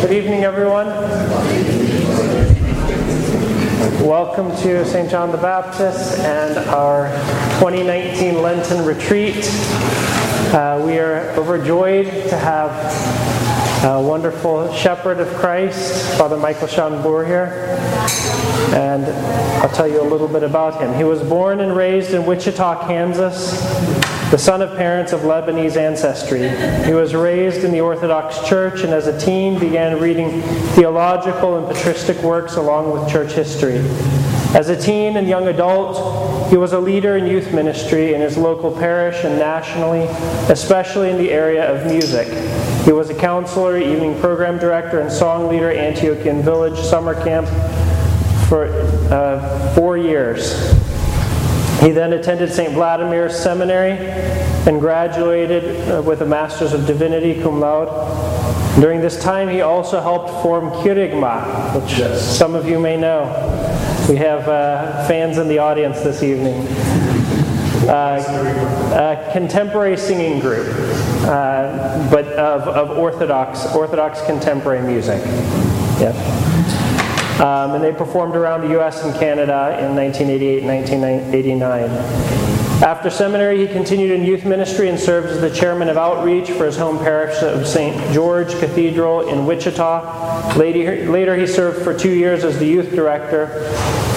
Good evening, everyone. Welcome to St. John the Baptist and our 2019 Lenten retreat. Uh, we are overjoyed to have a wonderful shepherd of Christ, Father Michael Shanbour here. And I'll tell you a little bit about him. He was born and raised in Wichita, Kansas, the son of parents of Lebanese ancestry. He was raised in the Orthodox Church and as a teen began reading theological and patristic works along with church history. As a teen and young adult, he was a leader in youth ministry in his local parish and nationally, especially in the area of music. He was a counselor, evening program director, and song leader at Antiochian Village Summer Camp for uh, four years. He then attended St. Vladimir Seminary and graduated uh, with a Master's of Divinity cum laude. During this time, he also helped form Kerygma, which yes. some of you may know. We have uh, fans in the audience this evening. Uh, a contemporary singing group, uh, but of, of Orthodox Orthodox contemporary music. Yeah. Um, and they performed around the US and Canada in 1988 and 1989. After seminary, he continued in youth ministry and served as the chairman of outreach for his home parish of St. George Cathedral in Wichita. Later, he served for two years as the youth director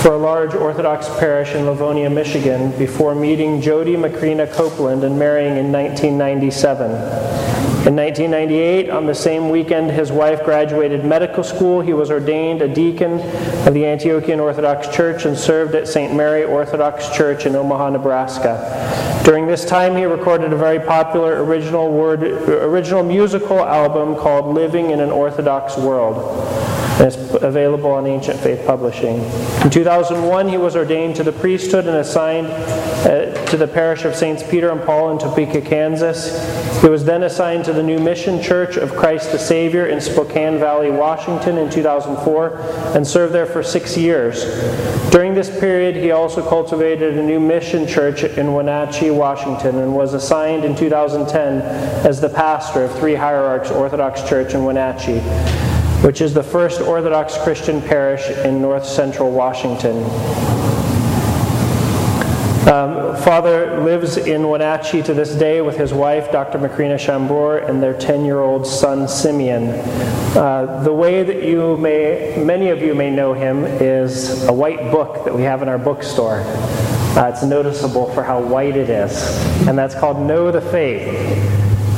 for a large Orthodox parish in Livonia, Michigan, before meeting Jody Macrina Copeland and marrying in 1997. In 1998, on the same weekend his wife graduated medical school, he was ordained a deacon of the Antiochian Orthodox Church and served at St. Mary Orthodox Church in Omaha, Nebraska. During this time, he recorded a very popular original, word, original musical album called Living in an Orthodox World. And it's available on Ancient Faith Publishing. In 2001, he was ordained to the priesthood and assigned uh, to the parish of Saints Peter and Paul in Topeka, Kansas. He was then assigned to the New Mission Church of Christ the Savior in Spokane Valley, Washington in 2004 and served there for six years. During this period, he also cultivated a new mission church in Wenatchee, Washington, and was assigned in 2010 as the pastor of Three Hierarchs Orthodox Church in Wenatchee which is the first Orthodox Christian parish in north central Washington. Um, Father lives in Wenatchee to this day with his wife, Dr. Macrina Shanbour, and their 10 year old son, Simeon. Uh, the way that you may, many of you may know him, is a white book that we have in our bookstore. Uh, it's noticeable for how white it is, and that's called Know the Faith.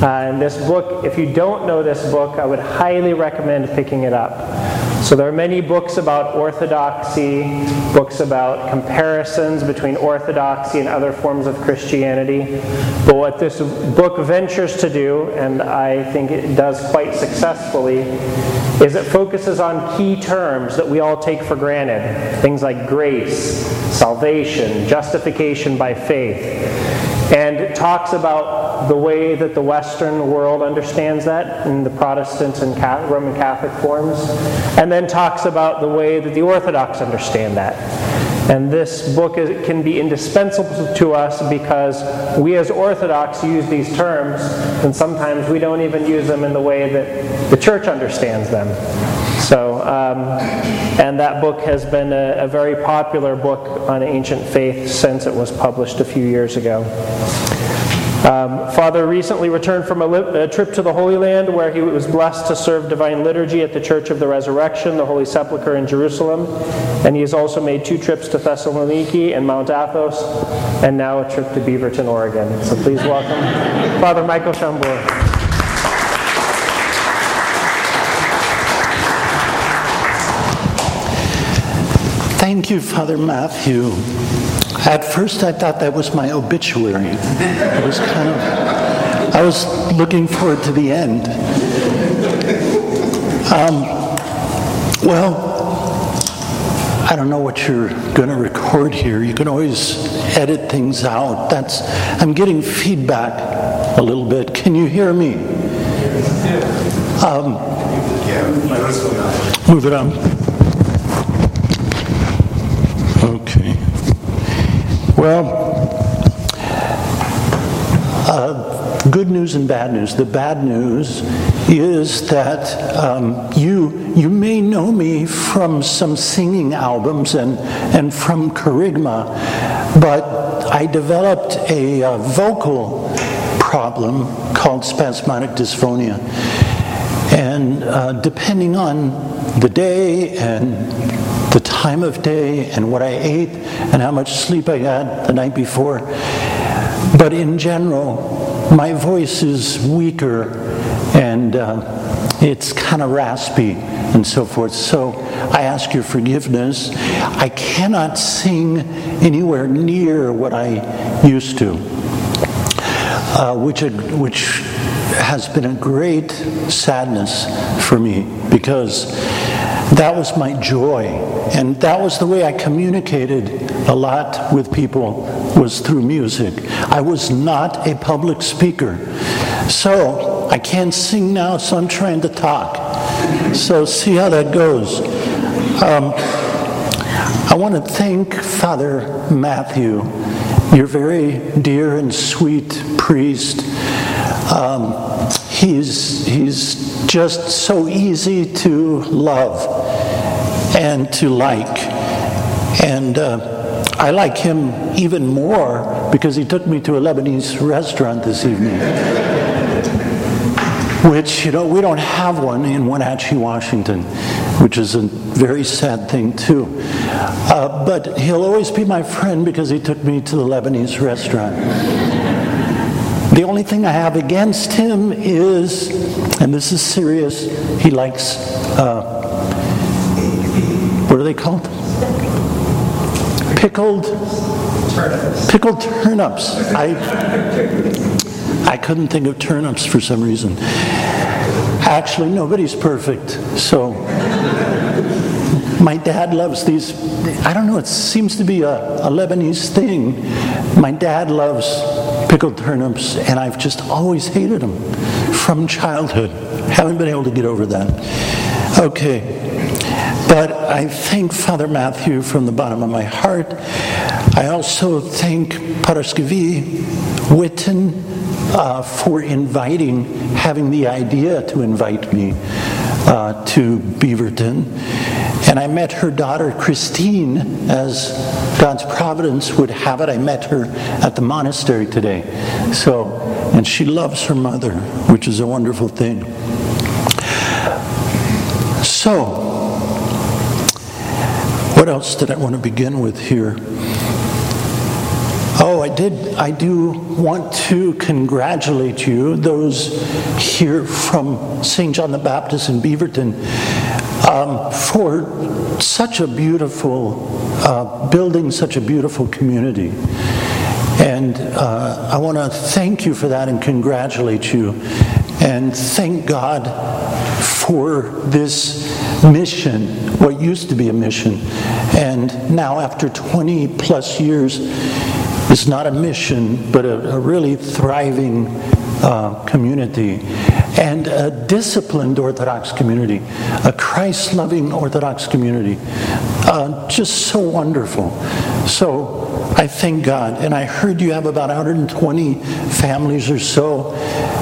Uh, and this book, if you don't know this book, I would highly recommend picking it up. So there are many books about orthodoxy, books about comparisons between orthodoxy and other forms of Christianity. But what this book ventures to do, and I think it does quite successfully, is it focuses on key terms that we all take for granted. Things like grace, salvation, justification by faith and talks about the way that the Western world understands that in the Protestant and Roman Catholic forms, and then talks about the way that the Orthodox understand that. And this book is, can be indispensable to us because we as Orthodox use these terms, and sometimes we don't even use them in the way that the church understands them. So, um, and that book has been a, a, very popular book on ancient faith since it was published a few years ago. Um, Father recently returned from a, li- a, trip to the Holy Land where he was blessed to serve divine liturgy at the Church of the Resurrection, the Holy Sepulchre in Jerusalem. And he has also made two trips to Thessaloniki and Mount Athos, and now a trip to Beaverton, Oregon. So please welcome Father Michael Shanbour. Thank you, Father Matthew. At first, I thought that was my obituary. It was kind of, I was looking forward to the end. Um, well, I don't know what you're going to record here. You can always edit things out. That's, I'm getting feedback a little bit. Can you hear me? Um, move it on. Well, uh, good news and bad news. The bad news is that um, you you may know me from some singing albums and and from Kerygma, but I developed a uh, vocal problem called spasmodic dysphonia, and uh, depending on the day and the time of day and what I ate and how much sleep I had the night before. But in general, my voice is weaker and uh, it's kind of raspy and so forth. So I ask your forgiveness. I cannot sing anywhere near what I used to, uh, which, which has been a great sadness for me because that was my joy. And that was the way I communicated a lot with people was through music. I was not a public speaker. So I can't sing now, so I'm trying to talk. So see how that goes. Um, I want to thank Father Matthew, your very dear and sweet priest. Um, he's, he's just so easy to love and to like. And uh, I like him even more because he took me to a Lebanese restaurant this evening. which, you know, we don't have one in Wenatchee, Washington, which is a very sad thing, too. Uh, but he'll always be my friend because he took me to the Lebanese restaurant. The only thing I have against him is, and this is serious, he likes uh, are they called? Pickled turnips. Pickled turnips. I I couldn't think of turnips for some reason. Actually, nobody's perfect. So my dad loves these. I don't know, it seems to be a, a Lebanese thing. My dad loves pickled turnips, and I've just always hated them from childhood. Haven't been able to get over that. Okay. I thank Father Matthew from the bottom of my heart. I also thank Paraskevi Witten uh, for inviting, having the idea to invite me uh, to Beaverton. And I met her daughter, Christine, as God's providence would have it. I met her at the monastery today. So, and she loves her mother, which is a wonderful thing. So, what else did I want to begin with here? Oh, I did. I do want to congratulate you, those here from St. John the Baptist in Beaverton, um, for such a beautiful, uh, building such a beautiful community. And uh, I want to thank you for that and congratulate you. And thank God for this mission, what used to be a mission, and now after 20 plus years, it's not a mission, but a, a really thriving uh, community and a disciplined Orthodox community, a Christ loving Orthodox community. Uh, just so wonderful. So I thank God. And I heard you have about 120 families or so.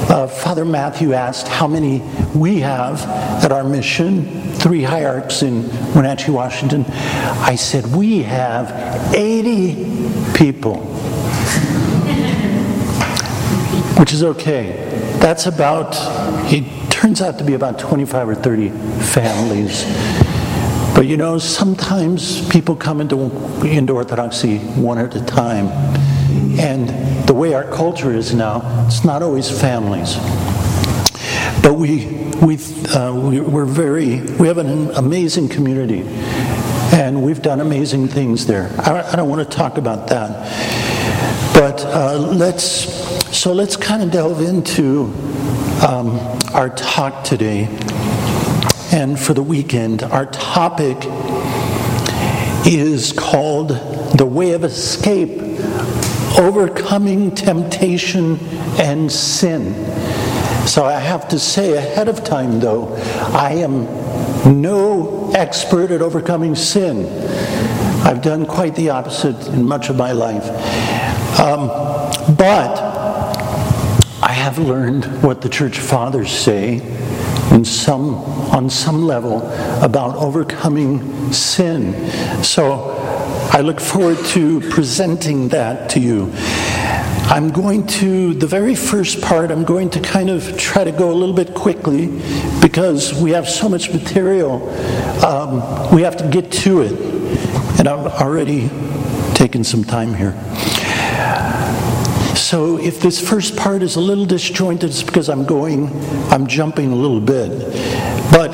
Uh, Father Matthew asked how many we have at our mission, three hierarchs in Wenatchee, Washington. I said, we have 80 people, which is okay. That's about, it turns out to be about 25 or 30 families. But you know, sometimes people come into, into Orthodoxy one at a time. And the way our culture is now, it's not always families. But we, we, uh, we, we're very, we have an amazing community. And we've done amazing things there. I, I don't want to talk about that. But uh, let's, so let's kind of delve into um, our talk today and for the weekend. Our topic is called The Way of Escape Overcoming Temptation and Sin. So I have to say ahead of time, though, I am no expert at overcoming sin. I've done quite the opposite in much of my life. Um, but have learned what the church fathers say in some, on some level about overcoming sin. So I look forward to presenting that to you. I'm going to, the very first part, I'm going to kind of try to go a little bit quickly because we have so much material. Um, we have to get to it. And I've already taken some time here. So if this first part is a little disjointed, it's because I'm going, I'm jumping a little bit. But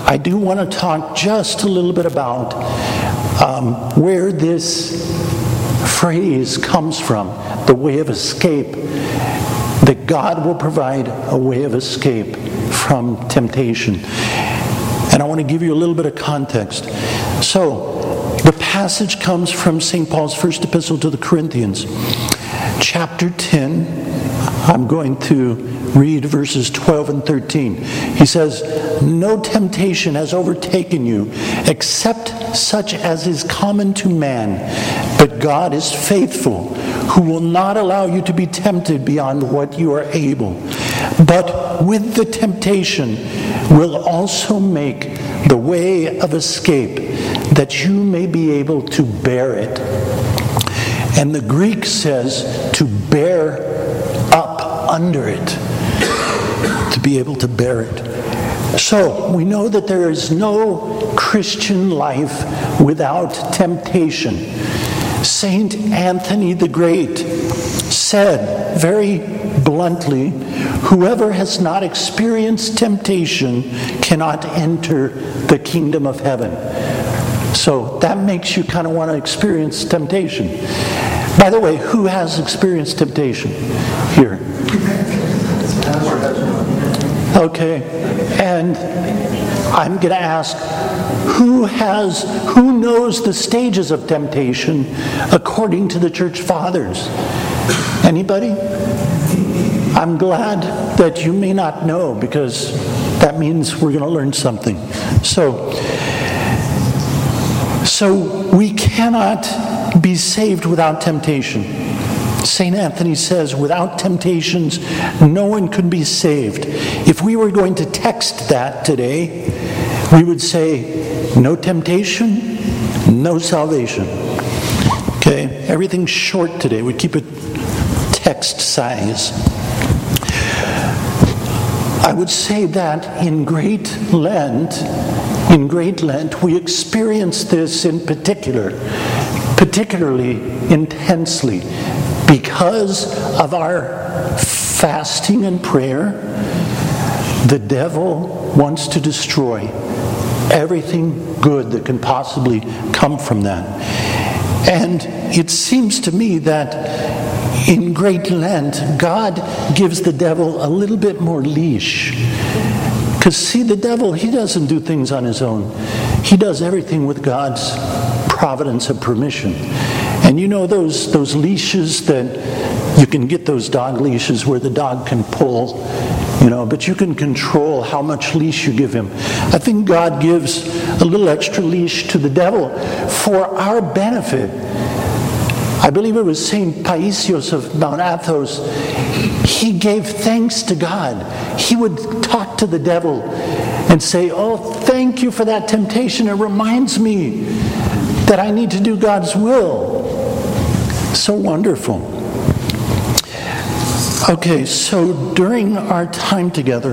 I do want to talk just a little bit about um, where this phrase comes from the way of escape, that God will provide a way of escape from temptation. And I want to give you a little bit of context. So, the passage comes from St. Paul's first epistle to the Corinthians, chapter 10. I'm going to read verses 12 and 13. He says, No temptation has overtaken you except such as is common to man, but God is faithful who will not allow you to be tempted beyond what you are able, but with the temptation will also make the way of escape that you may be able to bear it. And the Greek says bear up under it, to be able to bear it. So we know that there is no Christian life without temptation. Saint Anthony the Great said very bluntly whoever has not experienced temptation cannot enter the kingdom of heaven. So that makes you kind of want to experience temptation. By the way, who has experienced temptation here? Okay. And I'm going to ask who has who knows the stages of temptation according to the church fathers anybody i'm glad that you may not know because that means we're going to learn something so so we cannot be saved without temptation St. Anthony says, without temptations, no one could be saved. If we were going to text that today, we would say, no temptation, no salvation. Okay? Everything's short today. We keep it text size. I would say that in Great Lent, in Great Lent, we experience this in particular, particularly intensely, because of our fasting and prayer. The devil wants to destroy everything good that can possibly come from that. And it seems to me that in Great Lent, God gives the devil a little bit more leash. Because, see, the devil, he doesn't do things on his own, he does everything with God's providence of permission. And you know those, those leashes that you can get those dog leashes where the dog can pull you know, but you can control how much leash you give him. I think God gives a little extra leash to the devil for our benefit. I believe it was St. Paisios of Mount Athos. He gave thanks to God. He would talk to the devil and say, Oh, thank you for that temptation. It reminds me that I need to do God's will. So wonderful. Okay, so during our time together,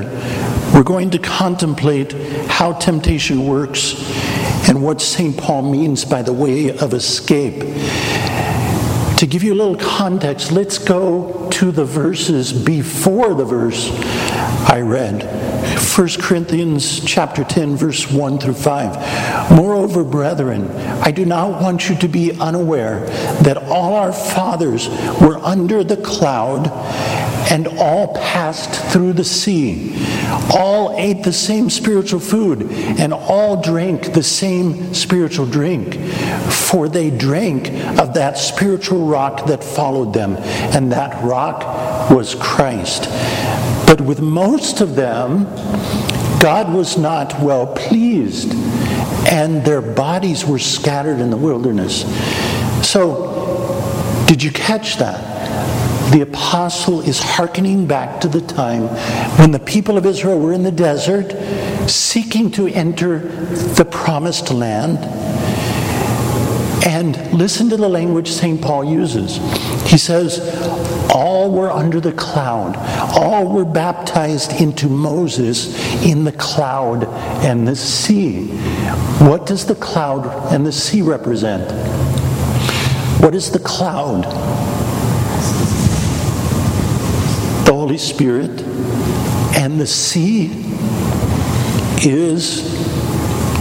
we're going to contemplate how temptation works and what St. Paul means by the way of escape. To give you a little context, let's go to the verses before the verse I read. 1 Corinthians chapter 10 verse 1 through 5. Moreover, brethren, I do not want you to be unaware that all our fathers were under the cloud and all passed through the sea. All ate the same spiritual food, and all drank the same spiritual drink. For they drank of that spiritual rock that followed them, and that rock was Christ. But with most of them, God was not well pleased, and their bodies were scattered in the wilderness. So, did you catch that? the apostle is hearkening back to the time when the people of Israel were in the desert seeking to enter the promised land. And listen to the language St. Paul uses. He says, All were under the cloud, all were baptized into Moses in the cloud and the sea. What does the cloud and the sea represent? What is the cloud? The Holy Spirit. And the sea is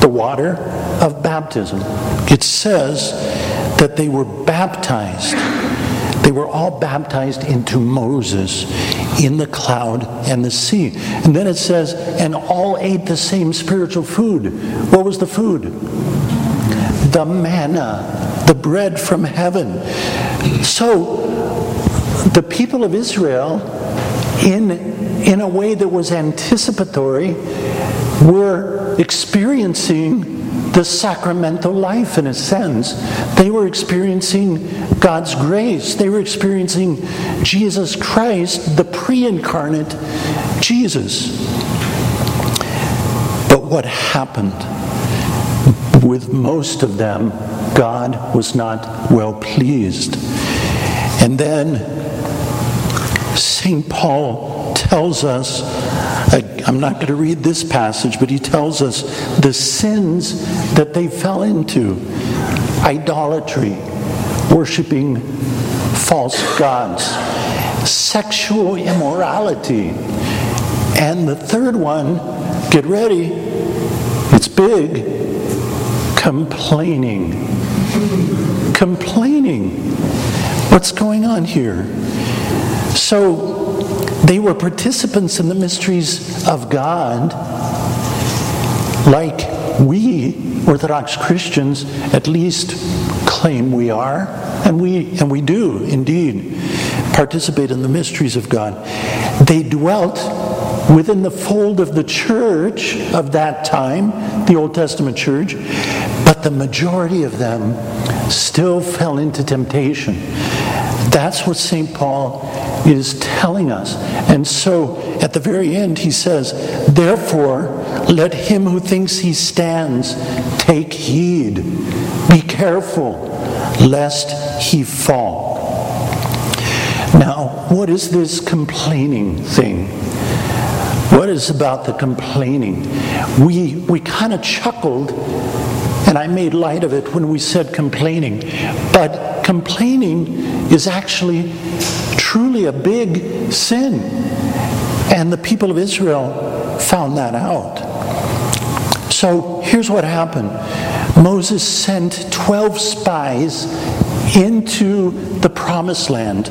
the water of baptism. It says that they were baptized. They were all baptized into Moses in the cloud and the sea. And then it says, and all ate the same spiritual food. What was the food? The manna, the bread from heaven. So the people of Israel, in, in a way that was anticipatory, were experiencing the sacramental life in a sense. They were experiencing God's grace. They were experiencing Jesus Christ, the pre incarnate Jesus. But what happened with most of them, God was not well pleased. And then St. Paul tells us I'm not going to read this passage, but he tells us the sins that they fell into idolatry, worshiping false gods, sexual immorality, and the third one, get ready, it's big, complaining. Complaining. What's going on here? So, they were participants in the mysteries of God, like we Orthodox Christians at least claim we are, and we, and we do indeed participate in the mysteries of God. They dwelt within the fold of the church of that time, the Old Testament church, but the majority of them still fell into temptation. That's what St. Paul is telling us. And so at the very end, he says, Therefore, let him who thinks he stands take heed. Be careful lest he fall. Now, what is this complaining thing? What is about the complaining? We, we kind of chuckled, and I made light of it when we said complaining. But complaining is actually truly a big sin. And the people of Israel found that out. So here's what happened Moses sent 12 spies into the promised land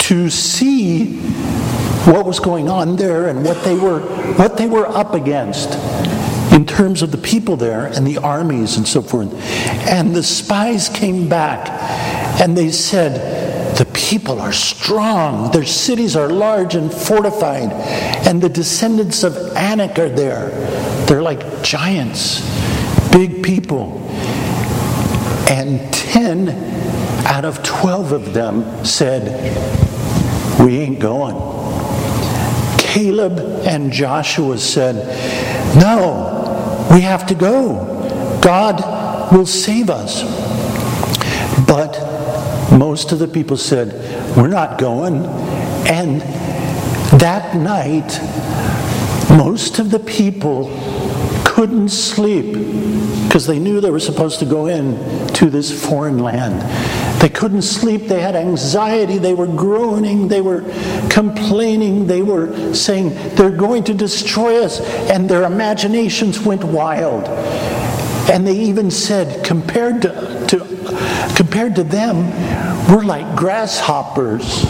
to see what was going on there and what they were what they were up against in terms of the people there and the armies and so forth. And the spies came back and they said, the people are strong. Their cities are large and fortified. And the descendants of Anak are there. They're like giants, big people. And 10 out of 12 of them said, We ain't going. Caleb and Joshua said, No, we have to go. God will save us. Most of the people said, We're not going. And that night, most of the people couldn't sleep because they knew they were supposed to go in to this foreign land. They couldn't sleep. They had anxiety. They were groaning. They were complaining. They were saying, They're going to destroy us. And their imaginations went wild. And they even said, compared to, to, compared to them, we're like grasshoppers.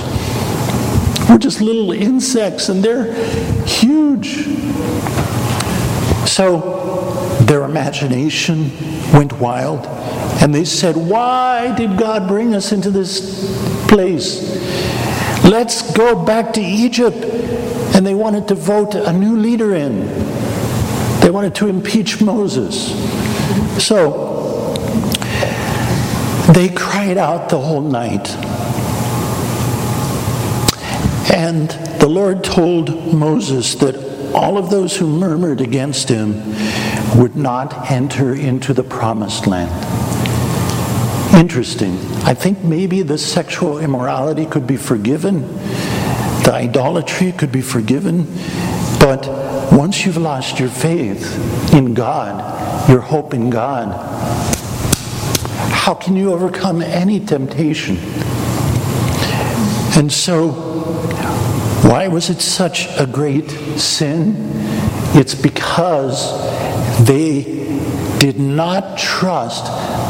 We're just little insects, and they're huge. So their imagination went wild, and they said, Why did God bring us into this place? Let's go back to Egypt. And they wanted to vote a new leader in. They wanted to impeach Moses. So they cried out the whole night. And the Lord told Moses that all of those who murmured against him would not enter into the promised land. Interesting. I think maybe the sexual immorality could be forgiven, the idolatry could be forgiven, but once you've lost your faith in God, your hope in God, how can you overcome any temptation? And so, why was it such a great sin? It's because they did not trust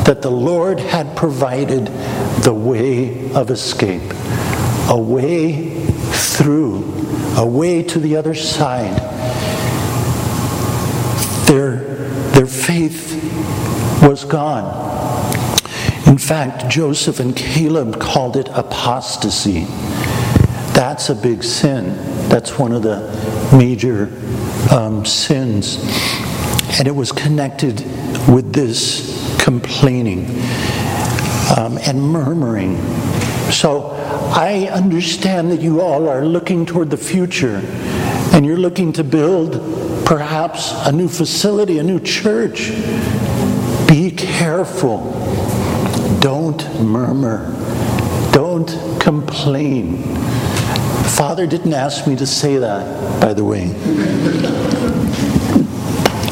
that the Lord had provided the way of escape, a way through, a way to the other side. Their, their faith was gone. In fact, Joseph and Caleb called it apostasy. That's a big sin. That's one of the major um, sins. And it was connected with this complaining um, and murmuring. So I understand that you all are looking toward the future and you're looking to build perhaps a new facility, a new church. Be careful. Don't murmur. Don't complain. Father didn't ask me to say that, by the way.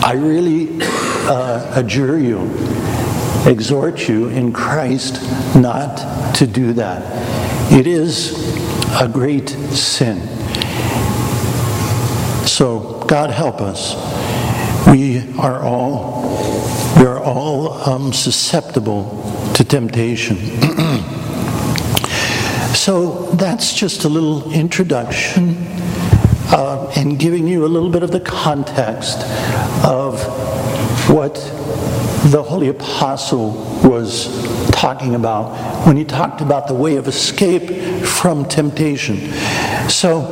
I really uh, adjure you exhort you in Christ not to do that. It is a great sin. So, God help us. We are all we are all um, susceptible to temptation. so that's just a little introduction uh, and giving you a little bit of the context of what the Holy Apostle was talking about when he talked about the way of escape from temptation. So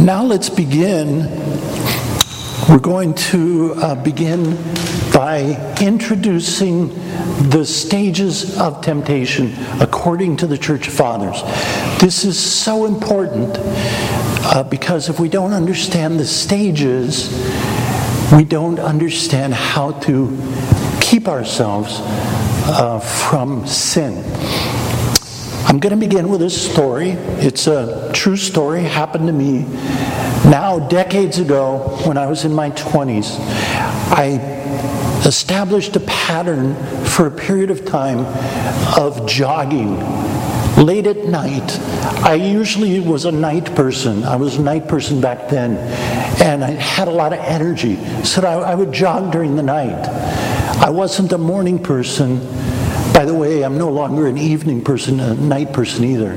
now let's begin. We're going to uh, begin by introducing the stages of temptation according to the Church Fathers. This is so important uh, because if we don't understand the stages, we don't understand how to keep ourselves uh, from sin. I'm going to begin with a story. It's a true story, happened to me now decades ago when I was in my 20s. I established a pattern for a period of time of jogging late at night. I usually was a night person. I was a night person back then, and I had a lot of energy, so I, I would jog during the night. I wasn't a morning person. By the way, I'm no longer an evening person, a night person either.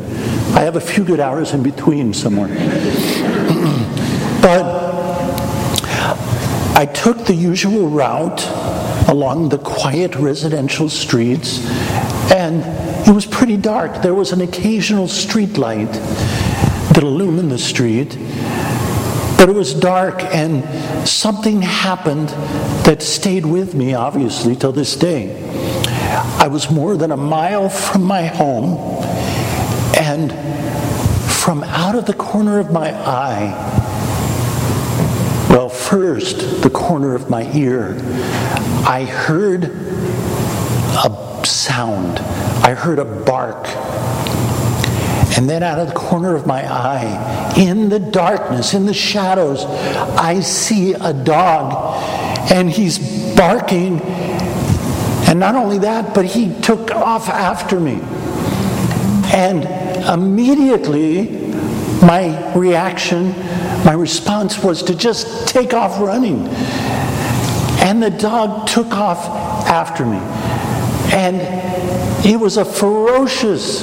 I have a few good hours in between somewhere. but I took the usual route along the quiet residential streets, and it was pretty dark. There was an occasional street light that illumined the street, but it was dark, and something happened that stayed with me, obviously, till this day. I was more than a mile from my home, and from out of the corner of my eye, well, first, the corner of my ear, I heard a sound. I heard a bark and then out of the corner of my eye, in the darkness, in the shadows, I see a dog and he's barking. And not only that, but he took off after me. And immediately, my reaction, my response was to just take off running. And the dog took off after me. And it was a ferocious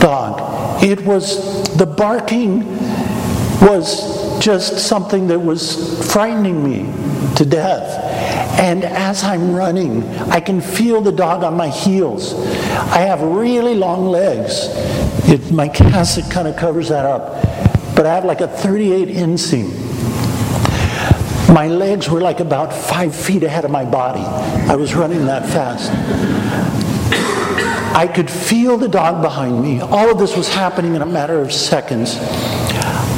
dog. It was, the barking was just something that was frightening me to death. And as I'm running, I can feel the dog on my heels. I have really long legs. It, my cassock kind of covers that up. But I have like a 38 inseam. My legs were like about five feet ahead of my body. I was running that fast. I could feel the dog behind me. All of this was happening in a matter of seconds.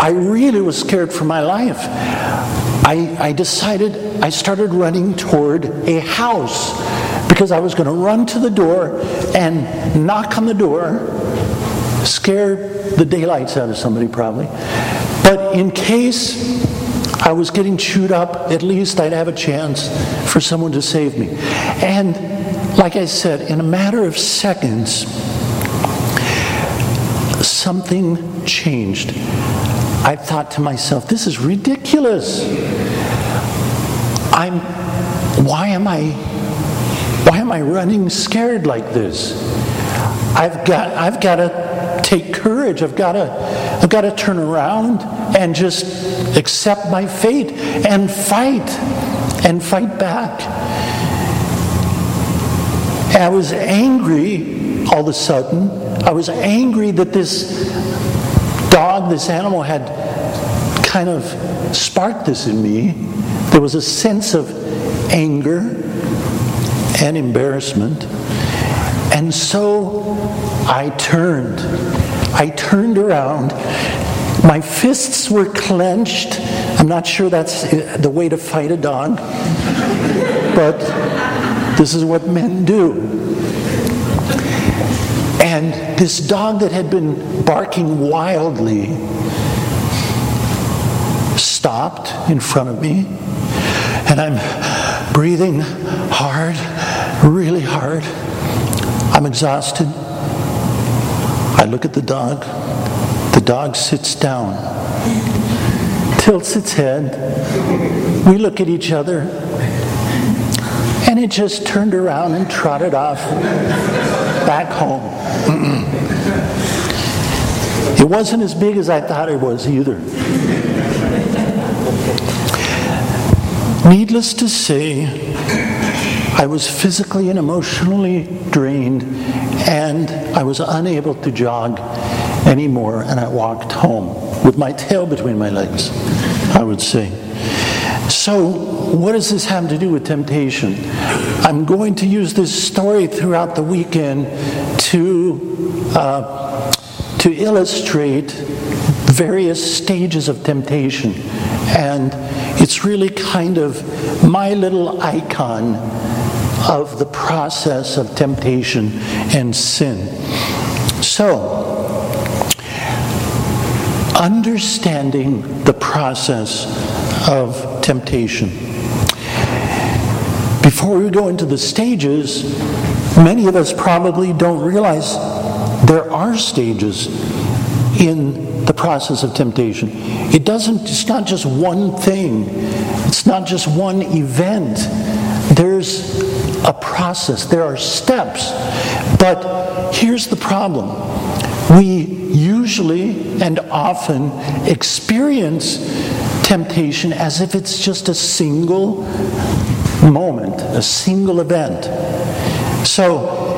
I really was scared for my life. I, I decided, I started running toward a house because I was going to run to the door and knock on the door, scare the daylights out of somebody probably. But in case I was getting chewed up, at least I'd have a chance for someone to save me. And like I said, in a matter of seconds, something changed. I thought to myself, this is ridiculous. I'm why am I why am I running scared like this? I've got I've got to take courage. I've got to I've got to turn around and just accept my fate and fight and fight back. I was angry all of a sudden. I was angry that this dog, this animal, had kind of sparked this in me. There was a sense of anger and embarrassment. And so I turned. I turned around. My fists were clenched. I'm not sure that's uh, the way to fight a dog, but this is what men do. This dog that had been barking wildly stopped in front of me. And I'm breathing hard, really hard. I'm exhausted. I look at the dog. The dog sits down, tilts its head. We look at each other. And it just turned around and trotted off back home. It wasn't as big as I thought it was either. Needless to say, I was physically and emotionally drained, and I was unable to jog anymore, and I walked home with my tail between my legs, I would say. So, what does this have to do with temptation? I'm going to use this story throughout the weekend to, uh, to illustrate various stages of temptation. And it's really kind of my little icon of the process of temptation and sin. So, understanding the process of temptation. Before we go into the stages, many of us probably don't realize there are stages in the process of temptation. It doesn't, it's not just one thing, it's not just one event. There's a process, there are steps. But here's the problem we usually and often experience temptation as if it's just a single moment, a single event. So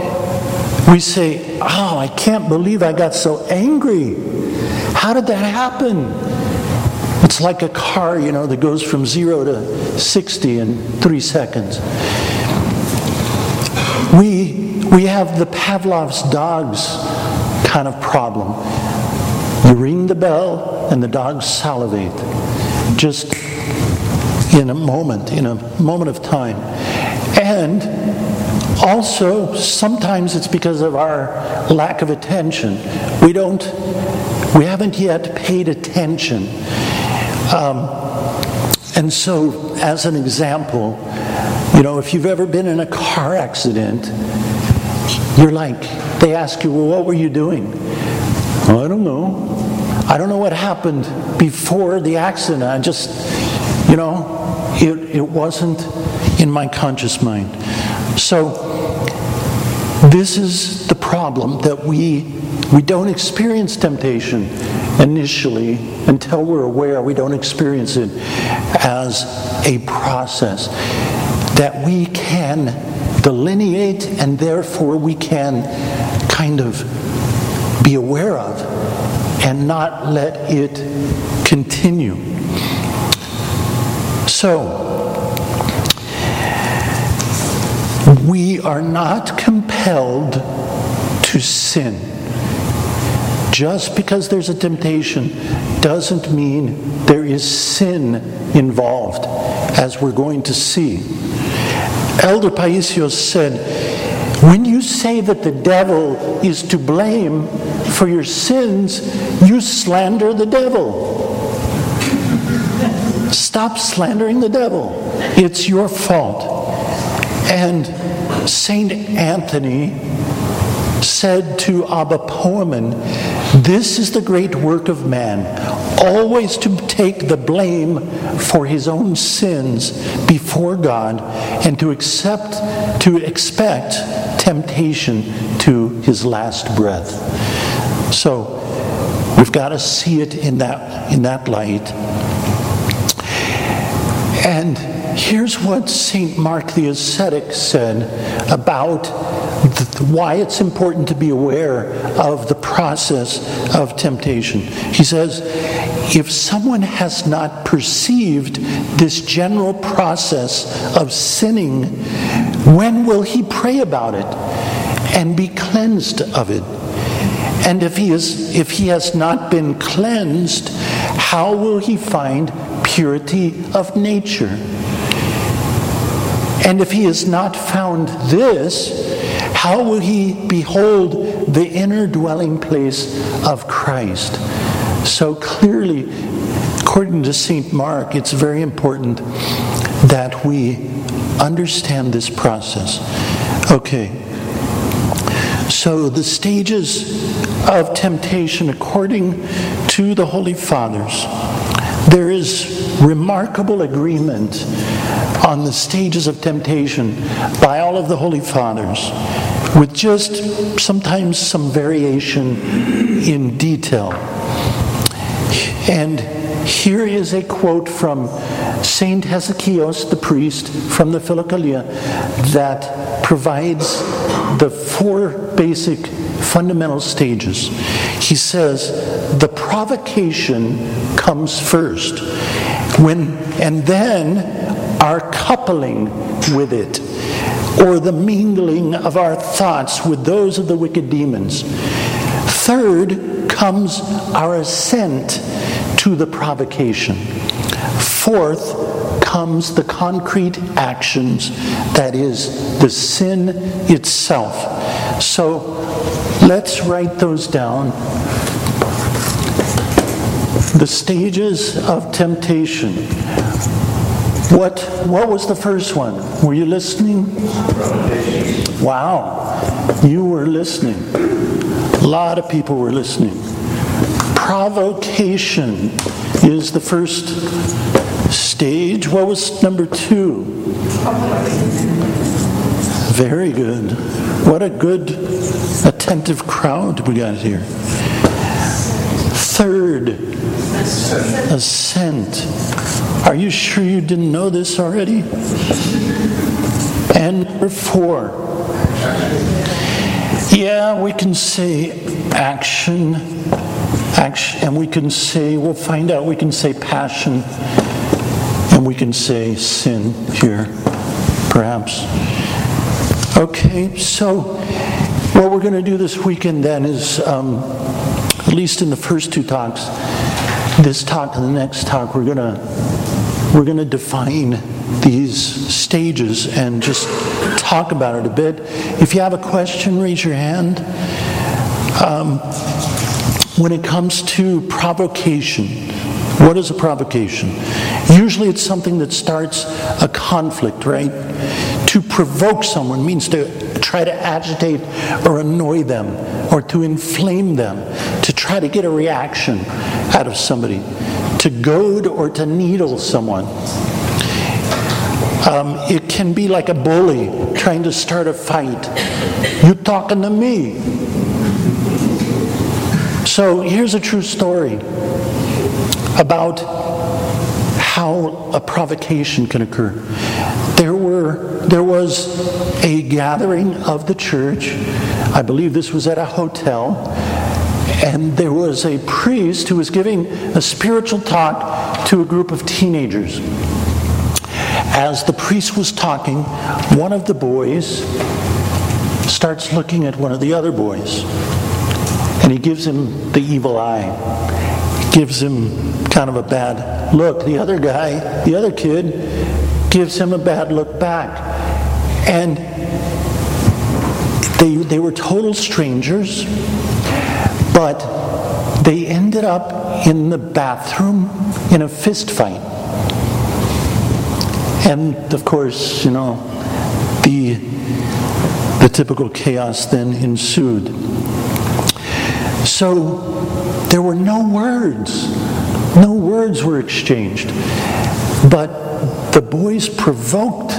we say, Oh, I can't believe I got so angry. How did that happen? It's like a car, you know, that goes from zero to 60 in three seconds. We, we have the Pavlov's dogs kind of problem. You ring the bell and the dogs salivate. Just in a moment, in a moment of time. And also, sometimes it's because of our lack of attention. We don't, we haven't yet paid attention. Um, and so, as an example, you know, if you've ever been in a car accident, you're like, they ask you, well, what were you doing? Well, I don't know. I don't know what happened before the accident. I just, you know, it, it wasn't in my conscious mind. So, this is the problem that we, we don't experience temptation initially until we're aware we don't experience it as a process that we can delineate and therefore we can kind of be aware of and not let it continue. So, We are not compelled to sin. Just because there's a temptation doesn't mean there is sin involved, as we're going to see. Elder Paisios said, When you say that the devil is to blame for your sins, you slander the devil. Stop slandering the devil. It's your fault. And Saint Anthony said to Abba Poemen, This is the great work of man, always to take the blame for his own sins before God and to accept to expect temptation to his last breath. So we've got to see it in that in that light. And here's what St. Mark the Ascetic said about why it's important to be aware of the process of temptation. He says, if someone has not perceived this general process of sinning, when will he pray about it and be cleansed of it? And if he, is, if he has not been cleansed, how will he find purity of nature? And if he has not found this, how will he behold the inner dwelling place of Christ? So clearly, according to St. Mark, it's very important that we understand this process. Okay. So, the stages of temptation, according to the Holy Fathers, there is remarkable agreement on the stages of temptation by all of the Holy Fathers, with just sometimes some variation in detail. And here is a quote from Saint Hesychios the priest from the Philokalia that provides the four basic fundamental stages. He says, the provocation comes first. When, and then our coupling with it, or the mingling of our thoughts with those of the wicked demons. Third comes our assent to the provocation. Fourth comes the concrete actions, that is, the sin itself. So let's write those down. The stages of temptation. What, what was the first one? Were you listening? Wow, you were listening. A lot of people were listening. Provocation is the first stage. What was number two? Very good. What a good, attentive crowd we got here. Third, assent. Are you sure you didn't know this already? And number four. Yeah, we can say action, action, and we can say, we'll find out, we can say passion, and we can say sin here, perhaps. Okay, so what we're going to do this weekend then is, um, at least in the first two talks, this talk and the next talk, we're going to we're to define these stages and just talk about it a bit. If you have a question, raise your hand. Um, when it comes to provocation, what is a provocation? Usually it's something that starts a conflict, right? To provoke someone means to try to agitate or annoy them or to inflame them, to try to get a reaction out of somebody to goad or to needle someone. Um, it can be like a bully trying to start a fight. You talking to me? So here's a true story about how a provocation can occur. There was a gathering of the church. I believe this was at a hotel and there was a priest who was giving a spiritual talk to a group of teenagers. as the priest was talking, one of the boys starts looking at one of the other boys. And he gives him the evil eye, gives him kind of a bad look. The other guy, the other kid, gives him a bad look back. And they, they were total strangers, but they ended up in the bathroom in a fist fight. And of course, you know, the, the typical chaos then ensued. So there were no words. No words were exchanged. But the boys provoked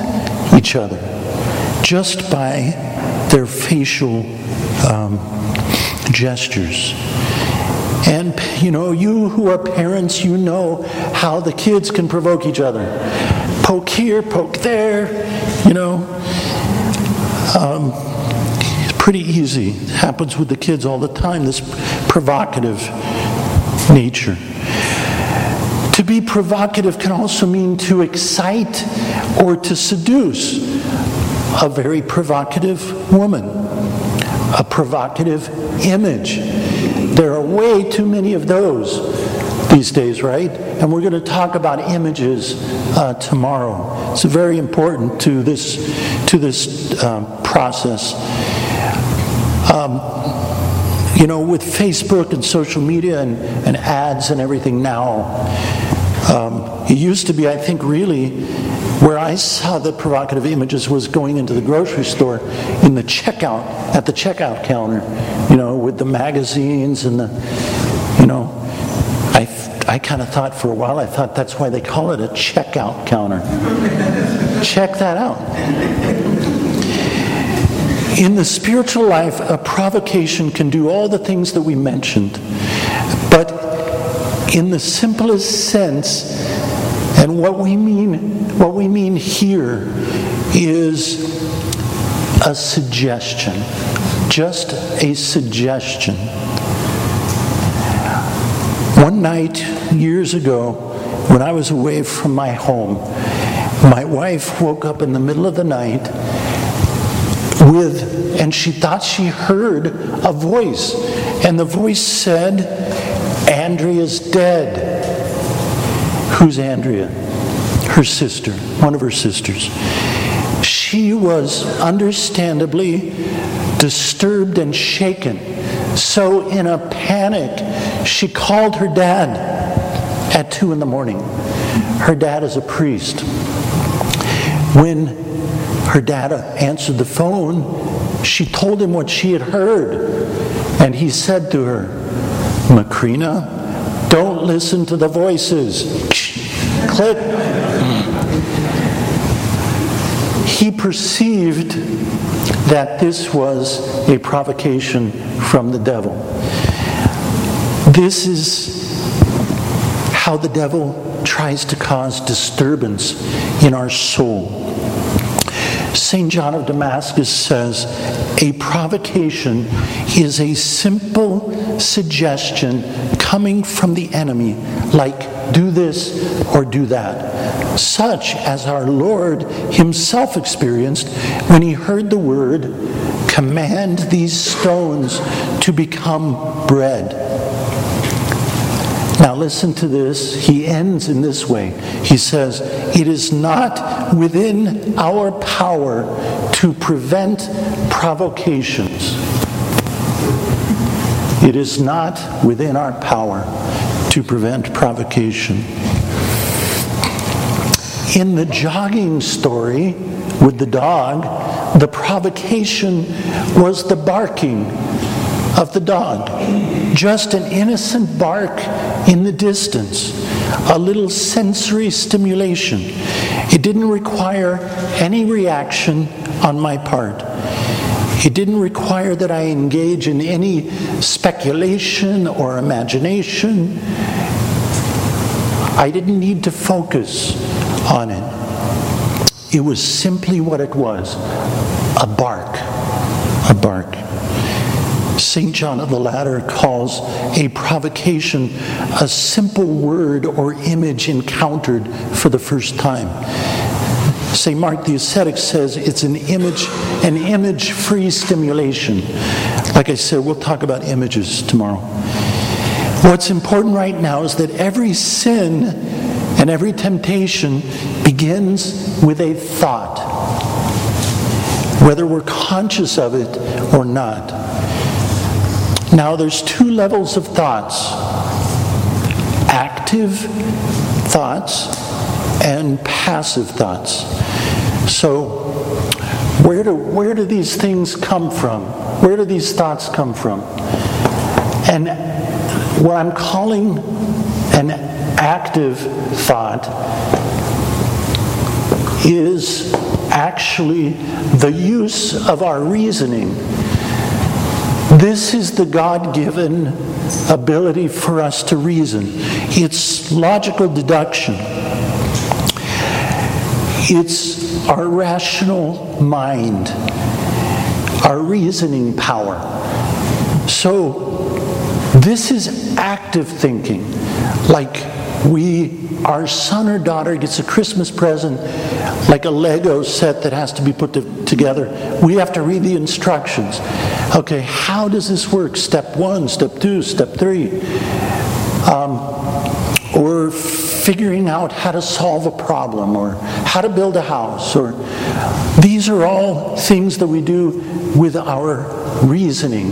each other just by their facial um, gestures. And, you know, you who are parents, you know how the kids can provoke each other. Poke here, poke there, you know. Um, it's pretty easy. It happens with the kids all the time, this provocative nature. To be provocative can also mean to excite or to seduce. A very provocative woman, a provocative image there are way too many of those these days, right? And we're going to talk about images uh, tomorrow. It's very important to this to this um, process. Um, you know, with Facebook and social media and, and ads and everything now, um, it used to be, I think, really where I saw the provocative images was going into the grocery store in the checkout, at the checkout counter, you know, with the magazines and the, you know, I, I kind of thought for a while, I thought that's why they call it a checkout counter. Check that out. In the spiritual life, a provocation can do all the things that we mentioned, but in the simplest sense, and what we mean, what we mean here is a suggestion, just a suggestion. One night years ago, when I was away from my home, my wife woke up in the middle of the night with, and she thought she heard a voice. And the voice said, Andrea's dead. Who's Andrea? Her sister, one of her sisters. She was understandably disturbed and shaken. So, in a panic, she called her dad at two in the morning. Her dad is a priest. When her dad answered the phone, she told him what she had heard. And he said to her, Macrina, don't listen to the voices click. He perceived that this was a provocation from the devil. This is how the devil tries to cause disturbance in our soul. St. John of Damascus says a provocation is a simple suggestion coming from the enemy, like do this or do that, such as our Lord Himself experienced when He heard the word, command these stones to become bread. Now, listen to this. He ends in this way. He says, It is not within our power to prevent provocations. It is not within our power to prevent provocation. In the jogging story with the dog, the provocation was the barking of the dog. Just an innocent bark in the distance, a little sensory stimulation. It didn't require any reaction on my part. It didn't require that I engage in any speculation or imagination. I didn't need to focus on it. It was simply what it was a bark. A bark. St. John of the Ladder calls a provocation a simple word or image encountered for the first time. St. Mark the Ascetic says it's an image, an image-free stimulation. Like I said, we'll talk about images tomorrow. What's important right now is that every sin and every temptation begins with a thought, whether we're conscious of it or not. Now, there's two levels of thoughts active thoughts and passive thoughts. So, where do, where do these things come from? Where do these thoughts come from? And what I'm calling an active thought is actually the use of our reasoning. This is the God given ability for us to reason. It's logical deduction. It's our rational mind, our reasoning power. So, this is active thinking. Like we, our son or daughter gets a Christmas present, like a Lego set that has to be put to, together. We have to read the instructions. Okay, how does this work? Step one, step two, step three. Um, or figuring out how to solve a problem or how to build a house or these are all things that we do with our reasoning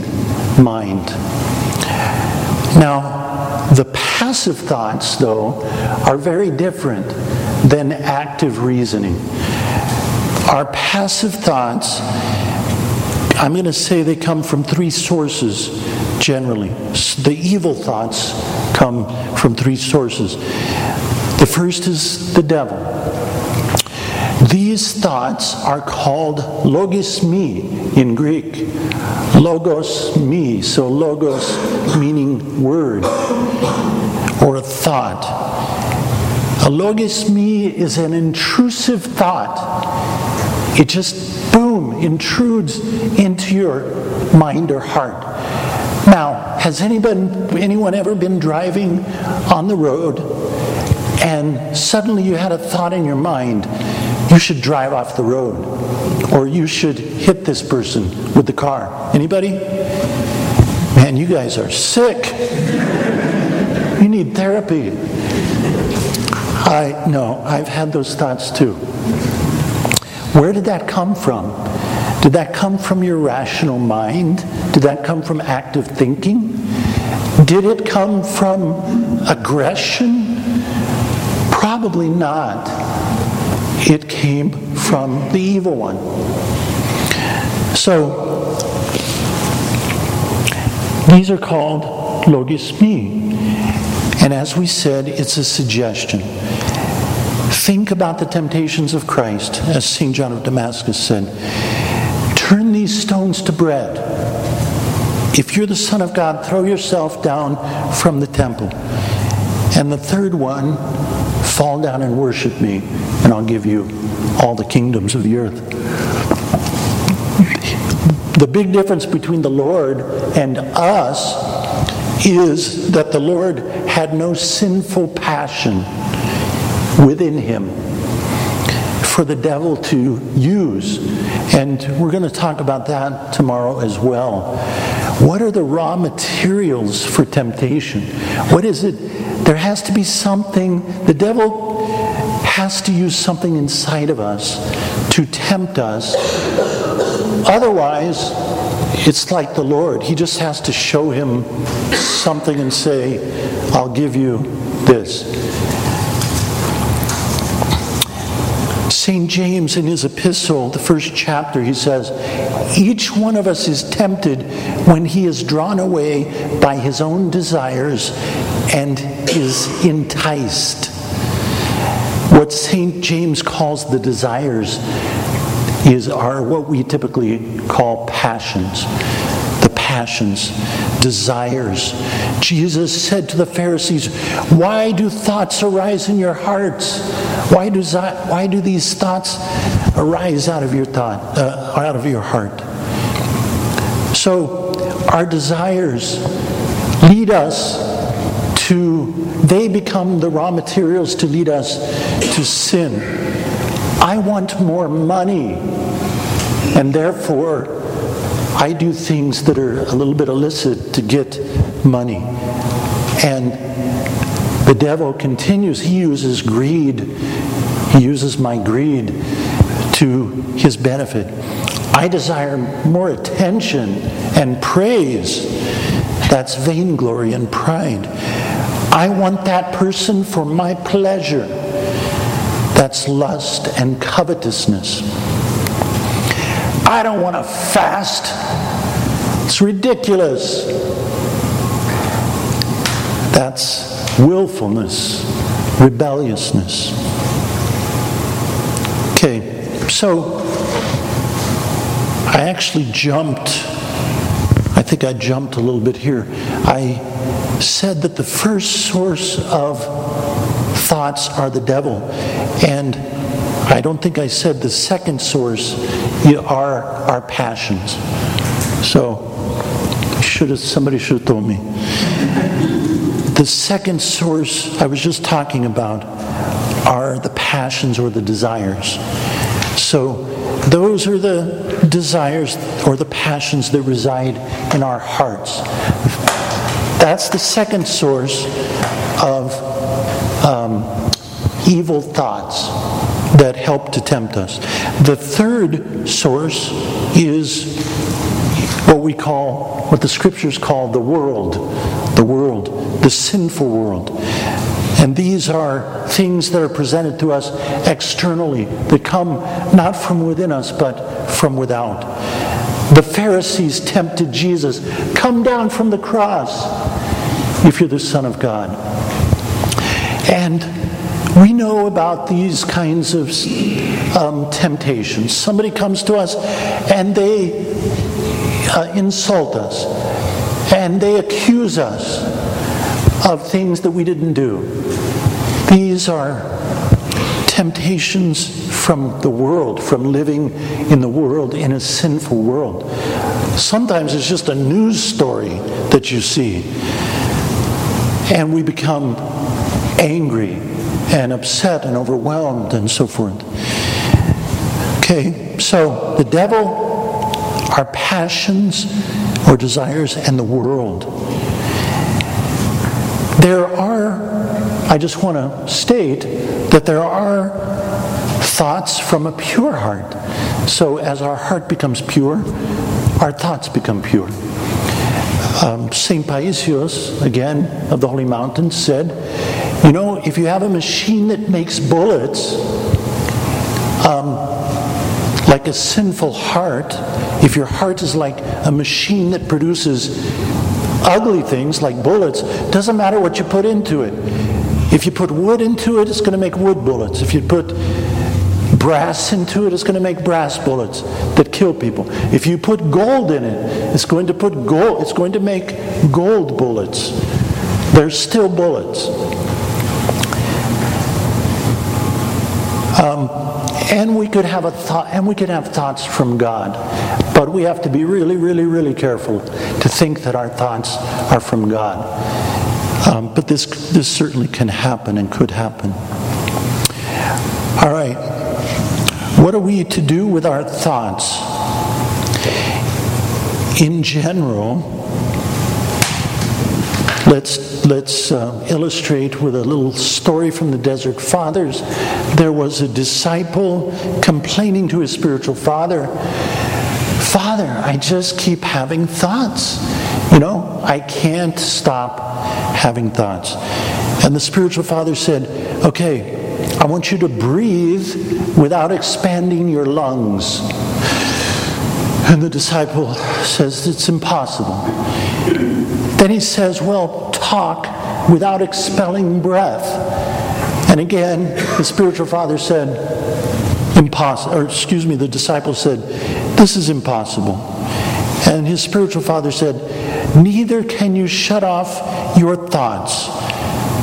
mind. Now the passive thoughts though are very different than active reasoning. Our passive thoughts i'm going to say they come from three sources generally. The evil thoughts come from three sources the first is the devil. These thoughts are called logismoi in Greek. Logos me, so logos meaning word or thought. A logismoi is an intrusive thought. It just boom intrudes into your mind or heart. Now, has anyone anyone ever been driving on the road and suddenly you had a thought in your mind you should drive off the road or you should hit this person with the car anybody? Man you guys are sick. You need therapy. I know. I've had those thoughts too. Where did that come from did that come from your rational mind did that come from active thinking did it come from aggression Probably not. It came from the evil one. So, these are called logismoi. And as we said, it's a suggestion. Think about the temptations of Christ, as St. John of Damascus said. These stones to bread. If you're the Son of God, throw yourself down from the temple. And the third one, Fall down and worship me, and I'll give you all the kingdoms of the earth. The big difference between the Lord and us is that the Lord had no sinful passion within him for the devil to use. And we're going to talk about that tomorrow as well. What are the raw materials for temptation? What is it there has to be something, the devil has to use something inside of us to tempt us. Otherwise, it's like the Lord. He just has to show him something and say, I'll give you this. St. James, in his epistle, the first chapter, he says, Each one of us is tempted when he is drawn away by his own desires and is enticed. What St. James calls the desires is are what we typically call passions. Passions, desires. Jesus said to the Pharisees, Why do thoughts arise in your hearts? Why, do, why do these thoughts arise out of your thought, uh, out of your heart? So our desires lead us to, they become the raw materials to lead us to sin. I want more money. And therefore, I do things that are a little bit illicit to get money. And the devil continues, he uses greed, he uses my greed to his benefit. I desire more attention and praise. That's vainglory and pride. I want that person for my pleasure. That's lust and covetousness. I don't want to fast. It's ridiculous. That's willfulness, rebelliousness. Okay, so I actually jumped. I think I jumped a little bit here. I said that the first source of thoughts are the devil. And I don't think I said the second source are our passions. So should have, somebody should have told me. The second source I was just talking about are the passions or the desires. So those are the desires or the passions that reside in our hearts. That's the second source of um, evil thoughts that help to tempt us. The third source is what we call, what the scriptures call the world, the world, the sinful world. And these are things that are presented to us externally, that come not from within us, but from without. The Pharisees tempted Jesus come down from the cross if you're the Son of God. And we know about these kinds of um, temptations. Somebody comes to us and they uh, insult us and they accuse us of things that we didn't do. These are temptations from the world, from living in the world, in a sinful world. Sometimes it's just a news story that you see, and we become angry and upset and overwhelmed and so forth. Okay, so the devil, our passions or desires, and the world. There are, I just want to state that there are thoughts from a pure heart. So as our heart becomes pure, our thoughts become pure. Um, St. Paisios, again, of the Holy Mountain, said, you know, if you have a machine that makes bullets, um, like a sinful heart, if your heart is like a machine that produces ugly things like bullets, doesn't matter what you put into it. If you put wood into it, it's going to make wood bullets. If you put brass into it, it's going to make brass bullets that kill people. If you put gold in it, it's going to put gold. It's going to make gold bullets. They're still bullets. Um, and we could have a thought, and we could have thoughts from God, but we have to be really, really, really careful to think that our thoughts are from God. Um, but this this certainly can happen and could happen. All right, what are we to do with our thoughts? In general, Let's, let's uh, illustrate with a little story from the Desert Fathers. There was a disciple complaining to his spiritual father Father, I just keep having thoughts. You know, I can't stop having thoughts. And the spiritual father said, Okay, I want you to breathe without expanding your lungs. And the disciple says, It's impossible. Then he says, Well, talk without expelling breath. And again, the spiritual father said, Impossible. Or, excuse me, the disciple said, This is impossible. And his spiritual father said, Neither can you shut off your thoughts,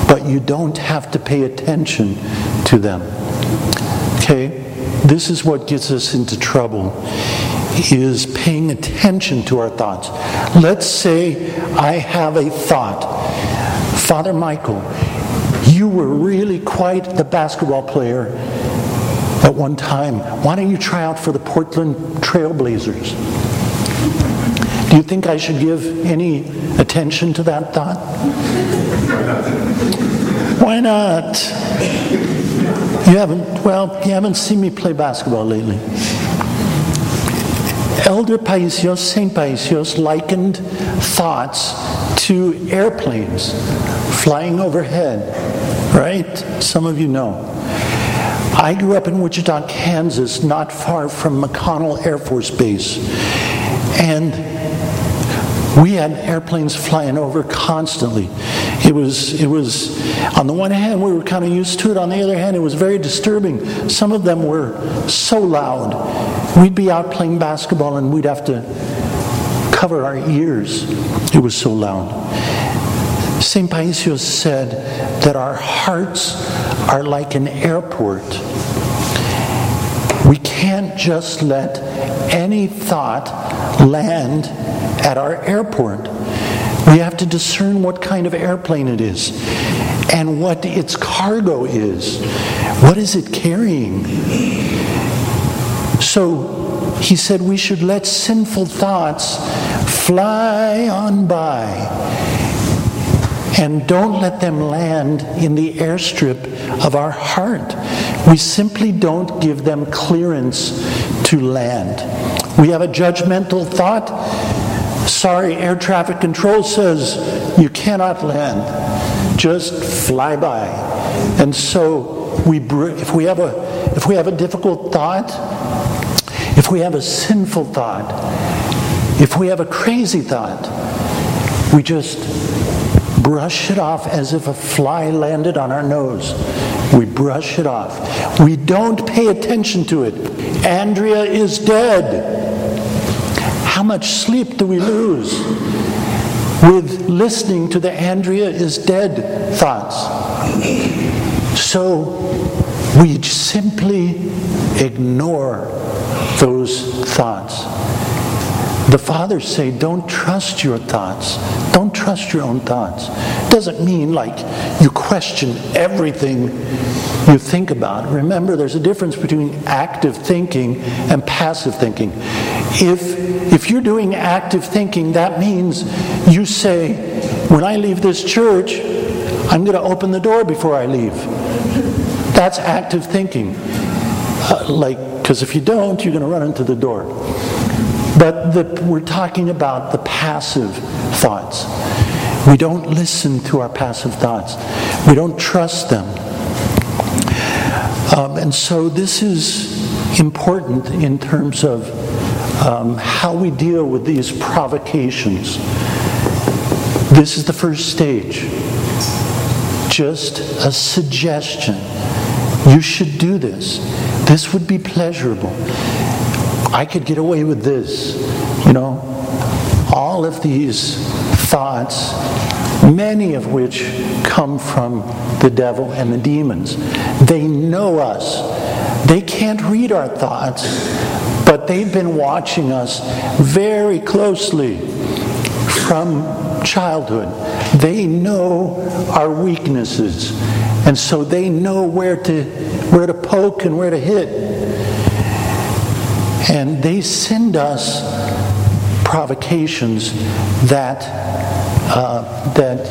but you don't have to pay attention to them. Okay? This is what gets us into trouble is paying attention to our thoughts. Let's say I have a thought. Father Michael, you were really quite the basketball player at one time, why don't you try out for the Portland Trailblazers? Do you think I should give any attention to that thought? Why not? You haven't, well, you haven't seen me play basketball lately. Elder Paisios, St. Paisios, likened thoughts to airplanes flying overhead, right? Some of you know. I grew up in Wichita, Kansas, not far from McConnell Air Force Base. And we had airplanes flying over constantly. It was, it was, on the one hand, we were kind of used to it. On the other hand, it was very disturbing. Some of them were so loud. We'd be out playing basketball and we'd have to cover our ears. It was so loud. St. Paisios said that our hearts are like an airport. We can't just let any thought land at our airport. We have to discern what kind of airplane it is and what its cargo is. What is it carrying? So he said we should let sinful thoughts fly on by and don't let them land in the airstrip of our heart. We simply don't give them clearance to land. We have a judgmental thought. Sorry, air traffic control says you cannot land. Just fly by. And so we if we have a if we have a difficult thought, if we have a sinful thought, if we have a crazy thought, we just brush it off as if a fly landed on our nose. We brush it off. We don't pay attention to it. Andrea is dead. How much sleep do we lose with listening to the Andrea is dead thoughts? So we simply ignore those thoughts. The fathers say, don't trust your thoughts. Don't trust your own thoughts. Doesn't mean like you question everything you think about. Remember, there's a difference between active thinking and passive thinking. If if you're doing active thinking, that means you say, when I leave this church, I'm going to open the door before I leave. That's active thinking. Uh, like, because if you don't, you're going to run into the door. But the, we're talking about the passive thoughts. We don't listen to our passive thoughts, we don't trust them. Um, and so this is important in terms of um, how we deal with these provocations. This is the first stage. Just a suggestion. You should do this. This would be pleasurable. I could get away with this. You know, all of these thoughts, many of which come from the devil and the demons, they know us. They can't read our thoughts, but they've been watching us very closely from childhood. They know our weaknesses. And so they know where to where to poke and where to hit. And they send us provocations that uh, that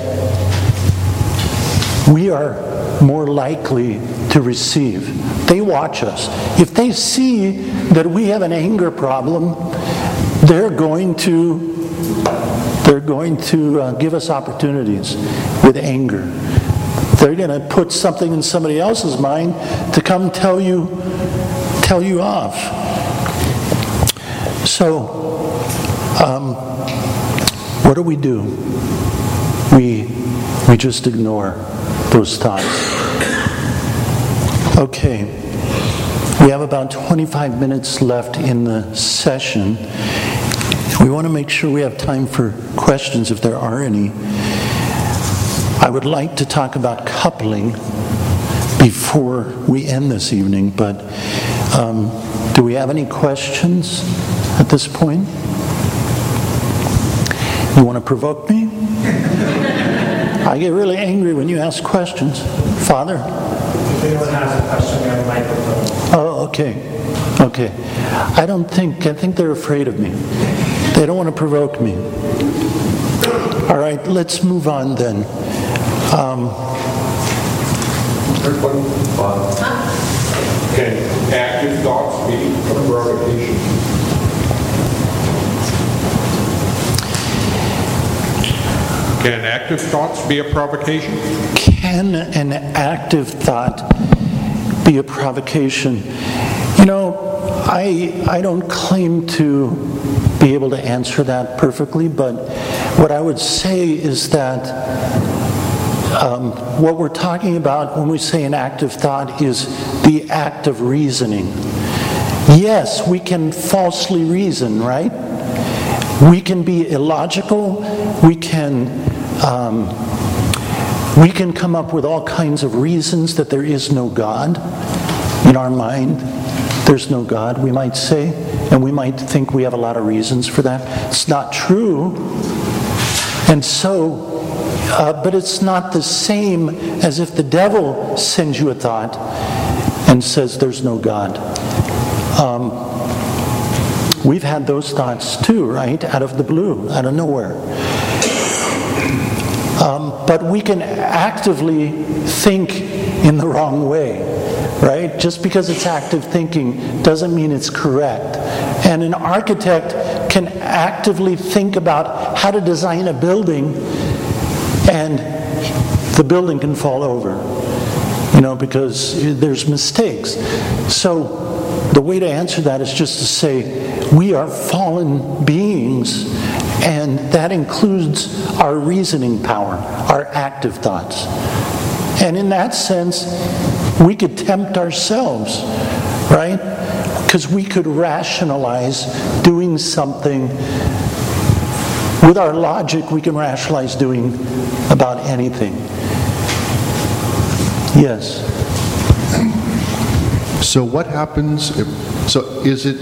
we are more likely to receive. They watch us. If they see that we have an anger problem, they're going to they're going to uh, give us opportunities with anger. They're going to put something in somebody else's mind to come tell you tell you off. So, um, what do we do? We we just ignore those thoughts. Okay, we have about 25 minutes left in the session. We want to make sure we have time for questions if there are any. I would like to talk about coupling before we end this evening, but um, do we have any questions at this point? You want to provoke me? I get really angry when you ask questions. Father? If anyone has a question, we have a microphone. Oh, okay. Okay. I don't think, I think they're afraid of me. They don't want to provoke me. All right, let's move on then. Um, There's one, Can active thoughts be a provocation? Can active thoughts be a provocation? can an active thought be a provocation? You know, I, I don't claim to be able to answer that perfectly, but what I would say is that um, what we're talking about when we say an active thought is the act of reasoning. Yes, we can falsely reason, right? We can be illogical. We can um, we can come up with all kinds of reasons that there is no God in our mind. There's no God, we might say, and we might think we have a lot of reasons for that. It's not true. And so, uh, but it's not the same as if the devil sends you a thought and says there's no God. Um, we've had those thoughts too, right? Out of the blue, out of nowhere. Um, but we can actively think in the wrong way, right? Just because it's active thinking doesn't mean it's correct. And an architect can actively think about how to design a building, and the building can fall over, you know, because there's mistakes. So the way to answer that is just to say we are fallen beings and that includes our reasoning power, our active thoughts. And in that sense, we could tempt ourselves, right? Because we could rationalize doing something. With our logic, we can rationalize doing about anything. Yes. So, what happens if, so is it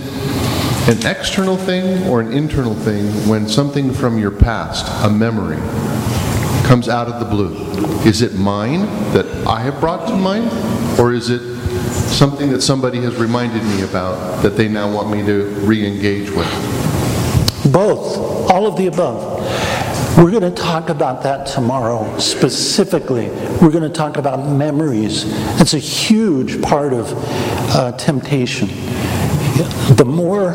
an external thing or an internal thing when something from your past, a memory, comes out of the blue? Is it mine that I have brought to mind? Or is it something that somebody has reminded me about that they now want me to re engage with? Both, all of the above. We're going to talk about that tomorrow specifically. We're going to talk about memories. It's a huge part of uh, temptation the more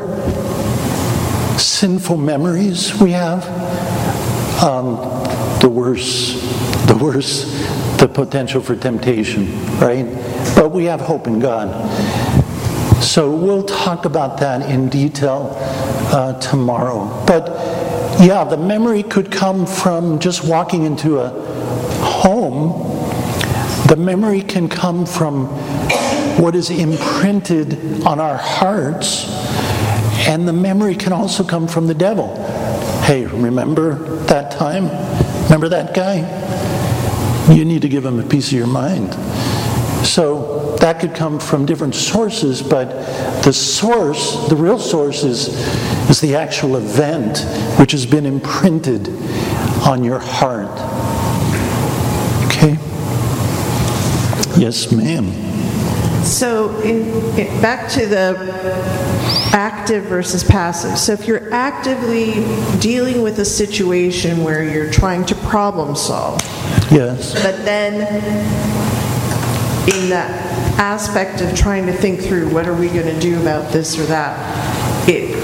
sinful memories we have, um, the worse, the worse the potential for temptation, right? But we have hope in God. So we'll talk about that in detail uh, tomorrow. But yeah, the memory could come from just walking into a home. The memory can come from what is imprinted on our hearts, and the memory can also come from the devil. Hey, remember that time? Remember that guy? You need to give him a piece of your mind. So that could come from different sources, but the source, the real source, is, is the actual event which has been imprinted on your heart. Okay? Yes, ma'am. So, in, in, back to the active versus passive. So, if you're actively dealing with a situation where you're trying to problem solve, yes, but then in that aspect of trying to think through what are we going to do about this or that, it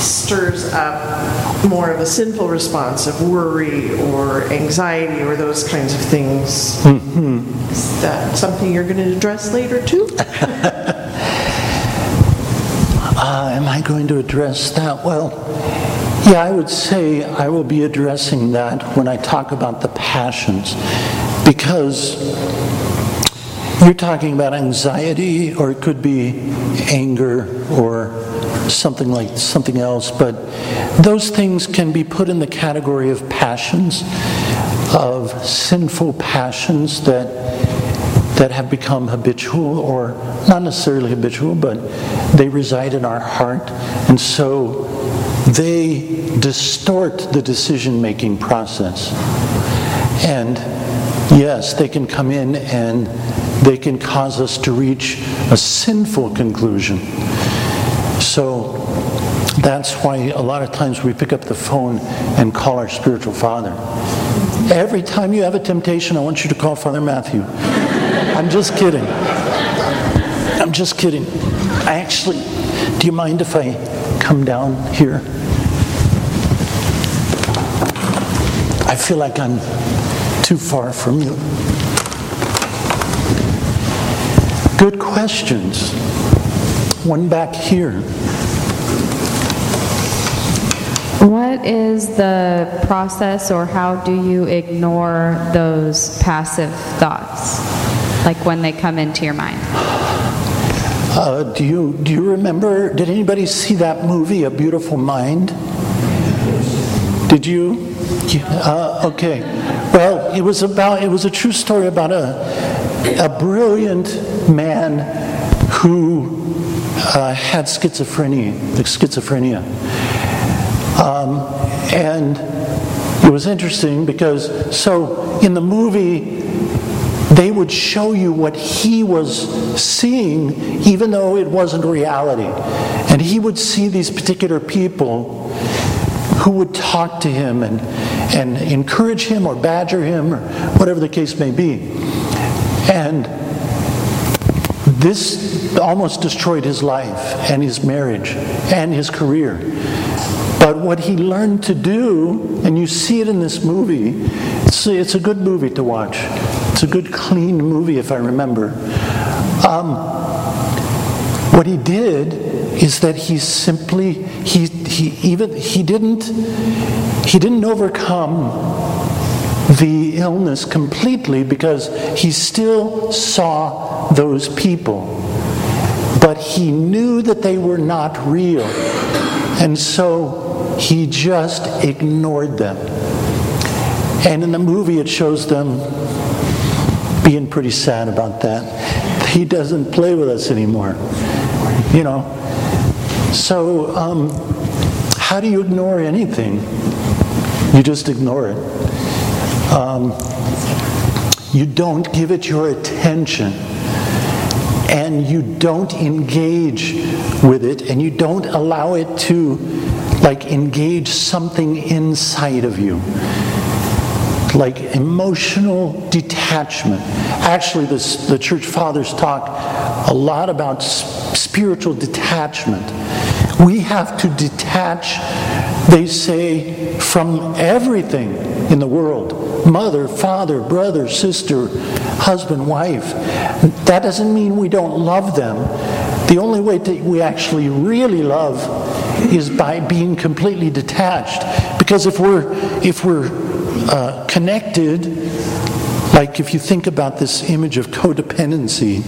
stirs up more of a sinful response of worry or anxiety or those kinds of things. Mm-hmm. Is that something you're going to address later too? uh, am I going to address that? Well, yeah, I would say I will be addressing that when I talk about the passions because you're talking about anxiety, or it could be anger, or something like something else, but those things can be put in the category of passions, of sinful passions that that have become habitual or not necessarily habitual, but they reside in our heart. And so they distort the decision making process. And yes, they can come in and they can cause us to reach a sinful conclusion. That's why a lot of times we pick up the phone and call our spiritual father. Every time you have a temptation, I want you to call Father Matthew. I'm just kidding. I'm just kidding. I actually, do you mind if I come down here? I feel like I'm too far from you. Good questions. One back here. What is the process or how do you ignore those passive thoughts? Like when they come into your mind? Uh, do you do you remember? Did anybody see that movie, A Beautiful Mind? Did you? Uh, okay. Well, it was about it was a true story about a a brilliant man who uh, had schizophrenia. Schizophrenia. Um, and it was interesting because, so in the movie, they would show you what he was seeing, even though it wasn't reality. And he would see these particular people who would talk to him and, and encourage him or badger him or whatever the case may be. And this almost destroyed his life and his marriage and his career. But what he learned to do, and you see it in this movie, it's, it's a good movie to watch. It's a good, clean movie, if I remember. Um, what he did is that he simply he he even he didn't he didn't overcome the illness completely because he still saw those people but he knew that they were not real and so he just ignored them. And in the movie, it shows them being pretty sad about that. He doesn't play with us anymore. You know? So, um, how do you ignore anything? You just ignore it. Um, you don't give it your attention. And you don't engage with it, and you don't allow it to like engage something inside of you like emotional detachment. Actually, this, the church fathers talk a lot about spiritual detachment. We have to detach, they say, from everything in the world mother, father, brother, sister, husband, wife. That doesn't mean we don't love them. The only way that we actually really love is by being completely detached. Because if we're if we're uh, connected, like if you think about this image of codependency,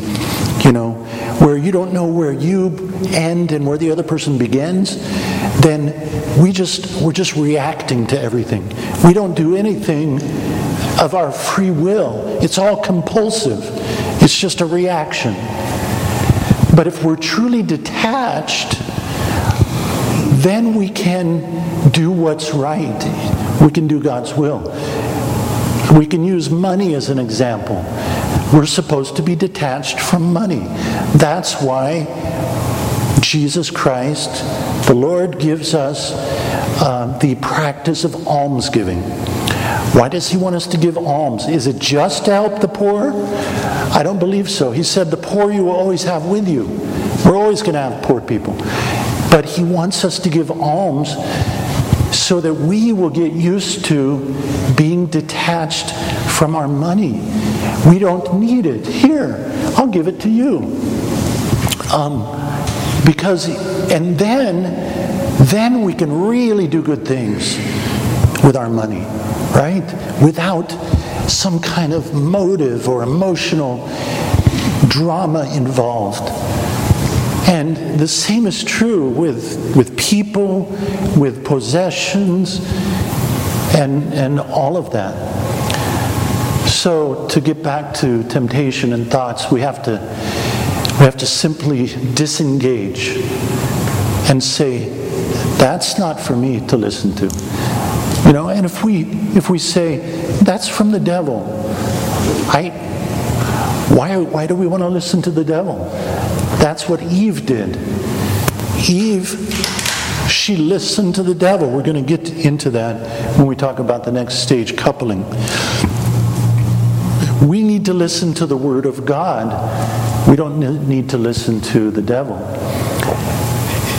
you know, where you don't know where you end and where the other person begins, then we just we're just reacting to everything. We don't do anything of our free will. It's all compulsive. It's just a reaction. But if we're truly detached, then we can do what's right. We can do God's will. We can use money as an example. We're supposed to be detached from money. That's why Jesus Christ, the Lord, gives us uh, the practice of almsgiving. Why does he want us to give alms? Is it just to help the poor? I don't believe so. He said, The poor you will always have with you. We're always going to have poor people. But he wants us to give alms so that we will get used to being detached from our money. We don't need it. Here, I'll give it to you. Um, because, and then, then we can really do good things with our money, right? Without some kind of motive or emotional drama involved. And the same is true with, with people, with possessions, and, and all of that. So, to get back to temptation and thoughts, we have to, we have to simply disengage and say, that's not for me to listen to. You know, and if we if we say that's from the devil, I Why, why do we want to listen to the devil? That's what Eve did. Eve, she listened to the devil. We're going to get into that when we talk about the next stage coupling. We need to listen to the Word of God. We don't need to listen to the devil.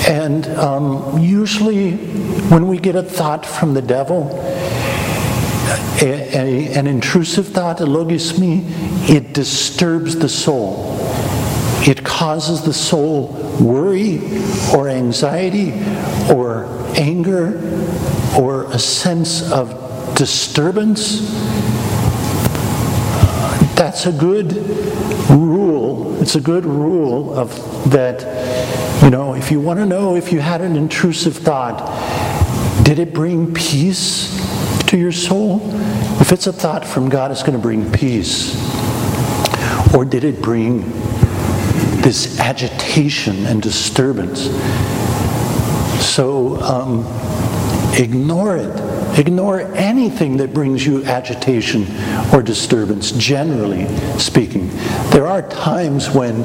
And um, usually, when we get a thought from the devil, a, a, an intrusive thought, a logismoi, it disturbs the soul. It causes the soul worry or anxiety or anger or a sense of disturbance. That's a good rule. It's a good rule of that, you know, if you want to know if you had an intrusive thought, did it bring peace to your soul? If it's a thought from God, it's going to bring peace. Or did it bring this agitation and disturbance? So um, ignore it. Ignore anything that brings you agitation or disturbance, generally speaking. There are times when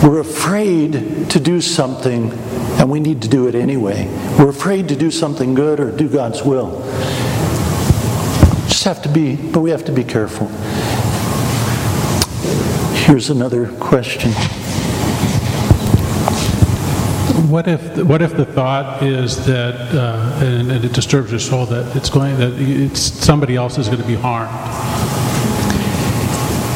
we're afraid to do something and we need to do it anyway. We're afraid to do something good or do God's will. Just have to be, but we have to be careful. Here's another question. What if what if the thought is that uh, and, and, it disturbs your soul that it's going that it's somebody else is going to be harmed,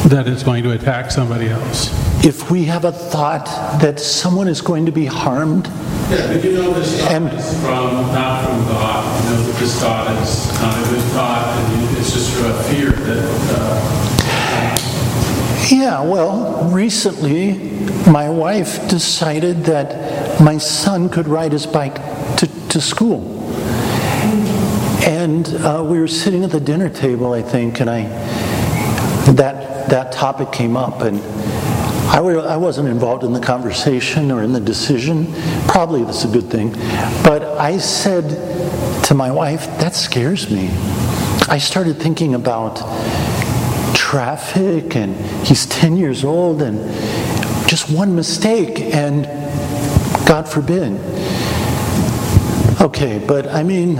that it's going to attack somebody else? If we have a thought that someone is going to be harmed, yeah, but you know this thought and, is from not from God. You know that this thought is not a good thought, and it's just a fear that. Yeah, well, recently my wife decided that my son could ride his bike to, to school. And uh, we were sitting at the dinner table, I think, and I that that topic came up, and I, were, I wasn't involved in the conversation or in the decision. Probably that's a good thing. But I said to my wife, that scares me. I started thinking about traffic and he's 10 years old and just one mistake and God forbid. Okay, but I mean,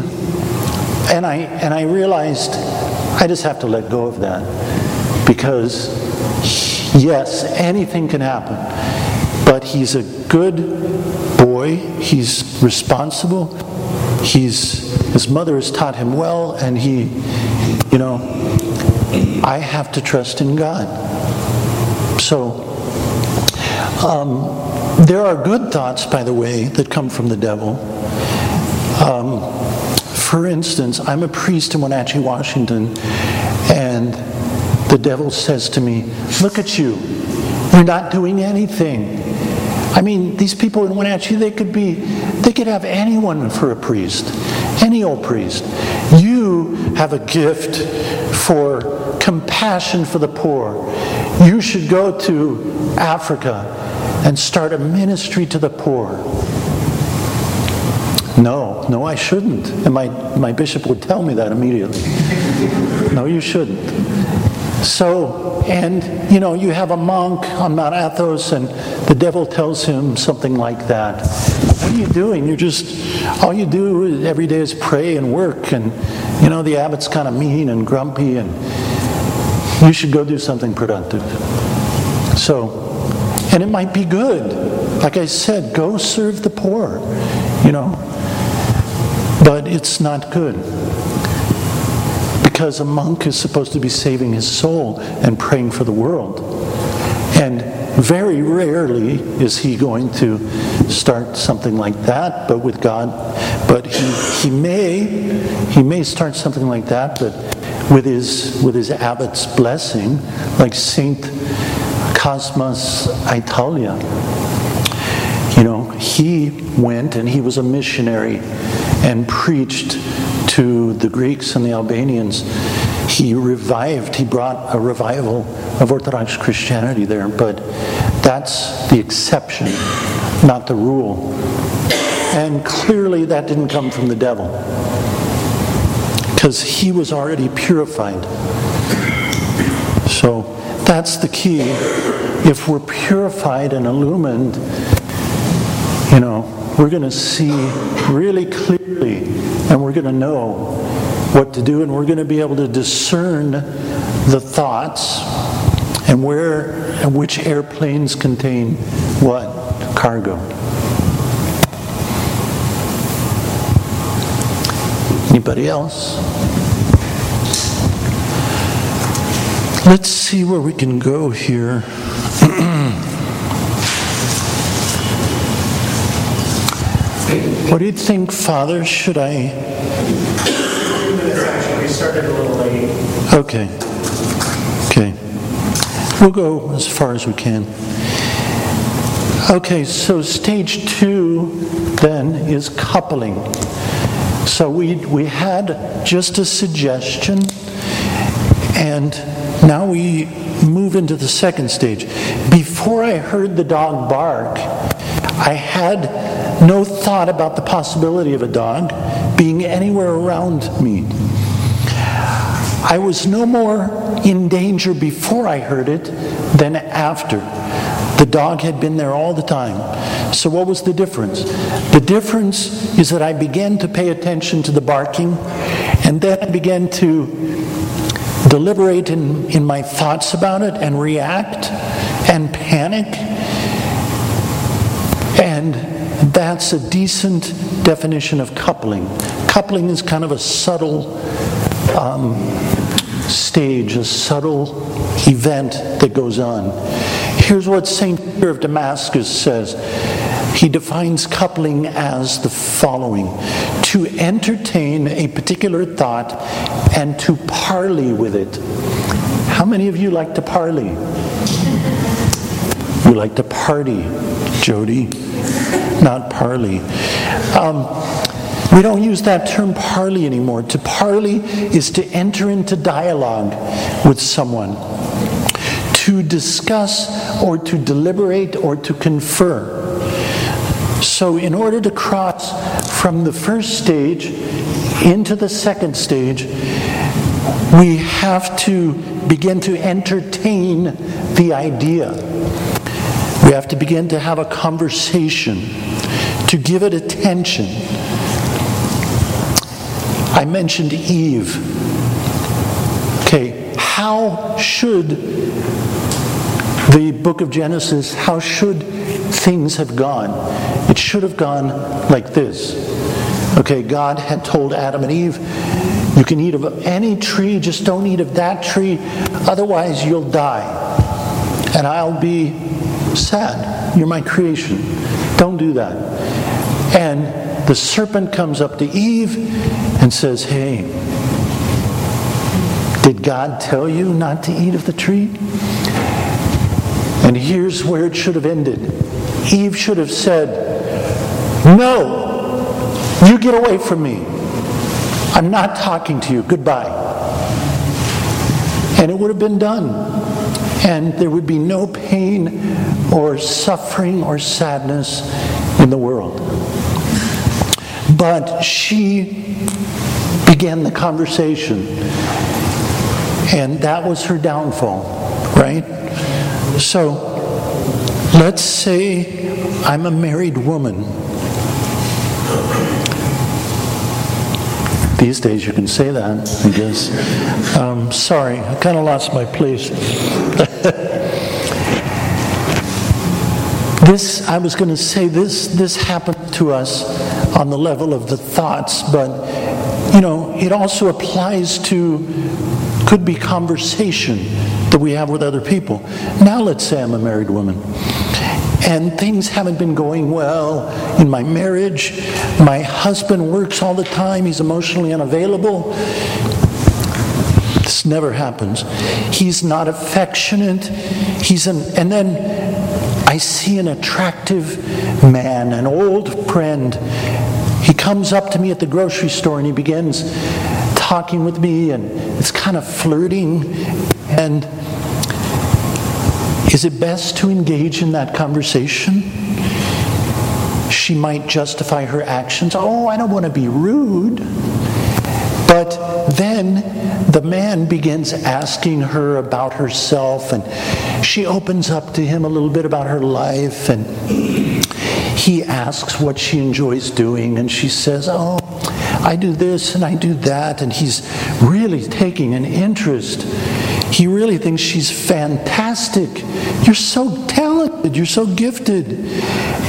and I and I realized I just have to let go of that because yes, anything can happen. But he's a good boy, he's responsible, he's his mother has taught him well, and he, you know, I have to trust in God. So, um, there are good thoughts, by the way, that come from the devil. Um, for instance, I'm a priest in Wenatchee, Washington, and the devil says to me, Look at you, you're not doing anything. I mean, these people in Wenatchee, they could be, they could have anyone for a priest, any old priest. You have a gift for compassion for the poor. You should go to Africa and start a ministry to the poor. No, no, I shouldn't. And my, my bishop would tell me that immediately. no, you shouldn't. So, and you know, you have a monk on Mount Athos, and the devil tells him something like that. What are you doing? You're just, all you do every day is pray and work, and you know, the abbot's kind of mean and grumpy, and you should go do something productive. So, and it might be good. Like I said, go serve the poor, you know. But it's not good. Because a monk is supposed to be saving his soul and praying for the world. And very rarely is he going to start something like that, but with God. But he, he may he may start something like that, but with his, with his abbot's blessing, like Saint Cosmas Aetolia. You know, he went and he was a missionary and preached to the Greeks and the Albanians. He revived, he brought a revival of Orthodox Christianity there, but that's the exception, not the rule. And clearly that didn't come from the devil because he was already purified. So That's the key. If we're purified and illumined, you know, we're going to see really clearly and we're going to know what to do and we're going to be able to discern the thoughts and where and which airplanes contain what cargo. Anybody else? Let's see where we can go here. what do you think, Father? Should I? We started a little late. Okay. Okay. We'll go as far as we can. Okay, so stage two then is coupling. So we, we had just a suggestion, and now we move into the second stage. Before I heard the dog bark, I had no thought about the possibility of a dog being anywhere around me. I was no more in danger before I heard it than after. The dog had been there all the time. So, what was the difference? The difference is that I began to pay attention to the barking, and then I began to deliberate in, in my thoughts about it and react and panic. And that's a decent definition of coupling. Coupling is kind of a subtle um, stage, a subtle event that goes on. Here's what St. Peter of Damascus says. He defines coupling as the following to entertain a particular thought and to parley with it. How many of you like to parley? You like to party, Jody, not parley. Um, we don't use that term parley anymore. To parley is to enter into dialogue with someone, to discuss or to deliberate or to confer. So, in order to cross from the first stage into the second stage, we have to begin to entertain the idea. We have to begin to have a conversation, to give it attention. I mentioned Eve. Okay, how should the book of Genesis, how should things have gone? It should have gone like this. Okay, God had told Adam and Eve, you can eat of any tree, just don't eat of that tree, otherwise you'll die. And I'll be sad. You're my creation. Don't do that. And the serpent comes up to Eve and says, Hey, did God tell you not to eat of the tree? And here's where it should have ended Eve should have said, No, you get away from me. I'm not talking to you. Goodbye. And it would have been done. And there would be no pain or suffering or sadness in the world. But she began the conversation, and that was her downfall, right? So let's say I'm a married woman. These days you can say that, I guess. Um, sorry, I kind of lost my place. this, I was going to say this, this happened to us on the level of the thoughts, but you know, it also applies to could be conversation that we have with other people. Now let's say I'm a married woman and things haven't been going well in my marriage. My husband works all the time, he's emotionally unavailable. This never happens. He's not affectionate. He's an, and then I see an attractive man, an old friend. He comes up to me at the grocery store and he begins talking with me, and it's kind of flirting. And is it best to engage in that conversation? She might justify her actions. Oh, I don't want to be rude. But then the man begins asking her about herself, and she opens up to him a little bit about her life, and he asks what she enjoys doing, and she says, Oh, I do this and I do that, and he's really taking an interest. He really thinks she's fantastic. You're so talented, you're so gifted.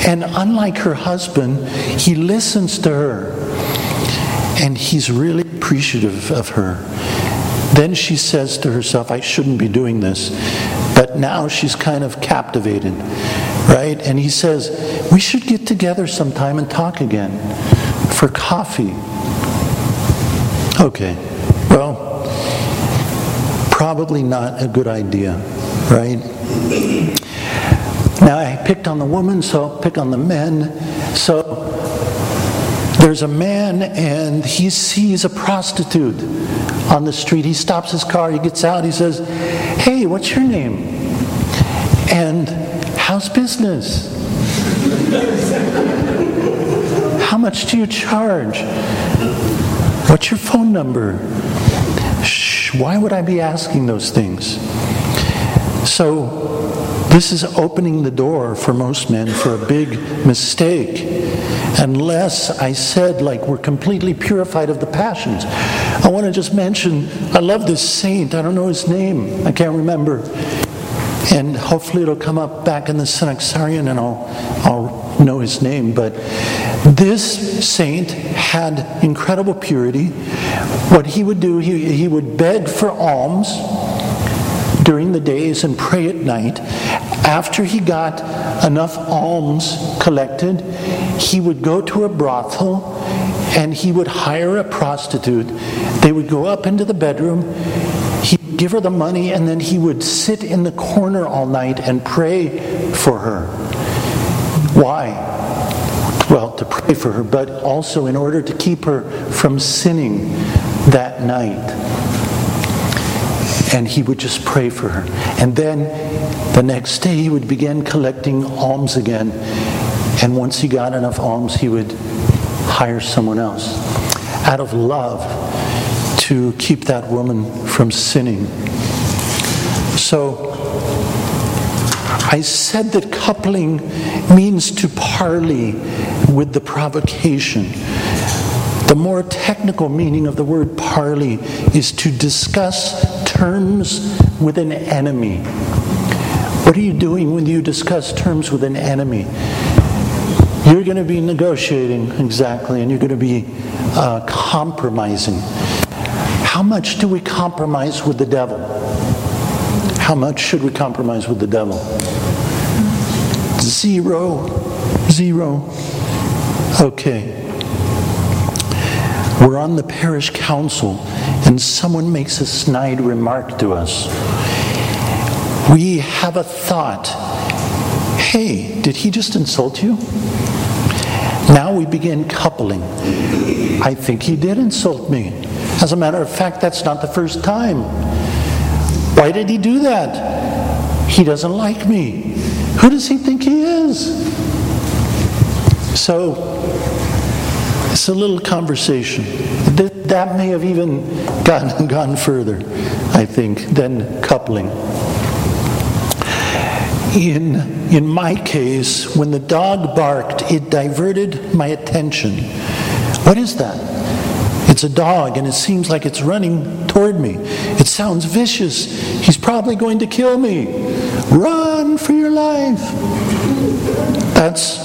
And unlike her husband, he listens to her, and he's really appreciative of her. Then she says to herself, I shouldn't be doing this. But now she's kind of captivated, right? And he says, We should get together sometime and talk again for coffee. Okay, probably not a good idea, right? Now I picked on the woman, so I'll pick on the men. So there's a man and he sees a prostitute on the street. He stops his car, he gets out, he says, Hey, what's your name? And how's business? How much do you charge? What's your phone number? Why would I be asking those things? So, this is opening the door for most men for a big mistake. Unless I said, like, we're completely purified of the passions. I want to just mention, I love this saint. I don't know his name, I can't remember. And hopefully it'll come up back in the Synaxarion and I'll, I'll know his name. But this saint had incredible purity. What he would do, he, he would beg for alms during the days and pray at night. After he got enough alms collected, he would go to a brothel and he would hire a prostitute. They would go up into the bedroom, he'd give her the money, and then he would sit in the corner all night and pray for her. Why? Well, to pray for her, but also in order to keep her from sinning that night. And he would just pray for her. And then the next day he would begin collecting alms again. And once he got enough alms, he would hire someone else out of love to keep that woman from sinning. So I said that coupling means to parley with the provocation. The more technical meaning of the word parley is to discuss terms with an enemy. What are you doing when you discuss terms with an enemy? You're going to be negotiating, exactly, and you're going to be uh, compromising. How much do we compromise with the devil? How much should we compromise with the devil? Zero. Zero. Okay. We're on the parish council and someone makes a snide remark to us. We have a thought hey, did he just insult you? Now we begin coupling. I think he did insult me. As a matter of fact, that's not the first time. Why did he do that? He doesn't like me. Who does he think he is? So, it's a little conversation. That, that may have even gone, gone further, I think, than coupling. In, in my case, when the dog barked, it diverted my attention. What is that? It's a dog, and it seems like it's running toward me. It sounds vicious. He's probably going to kill me. Run for your life. That's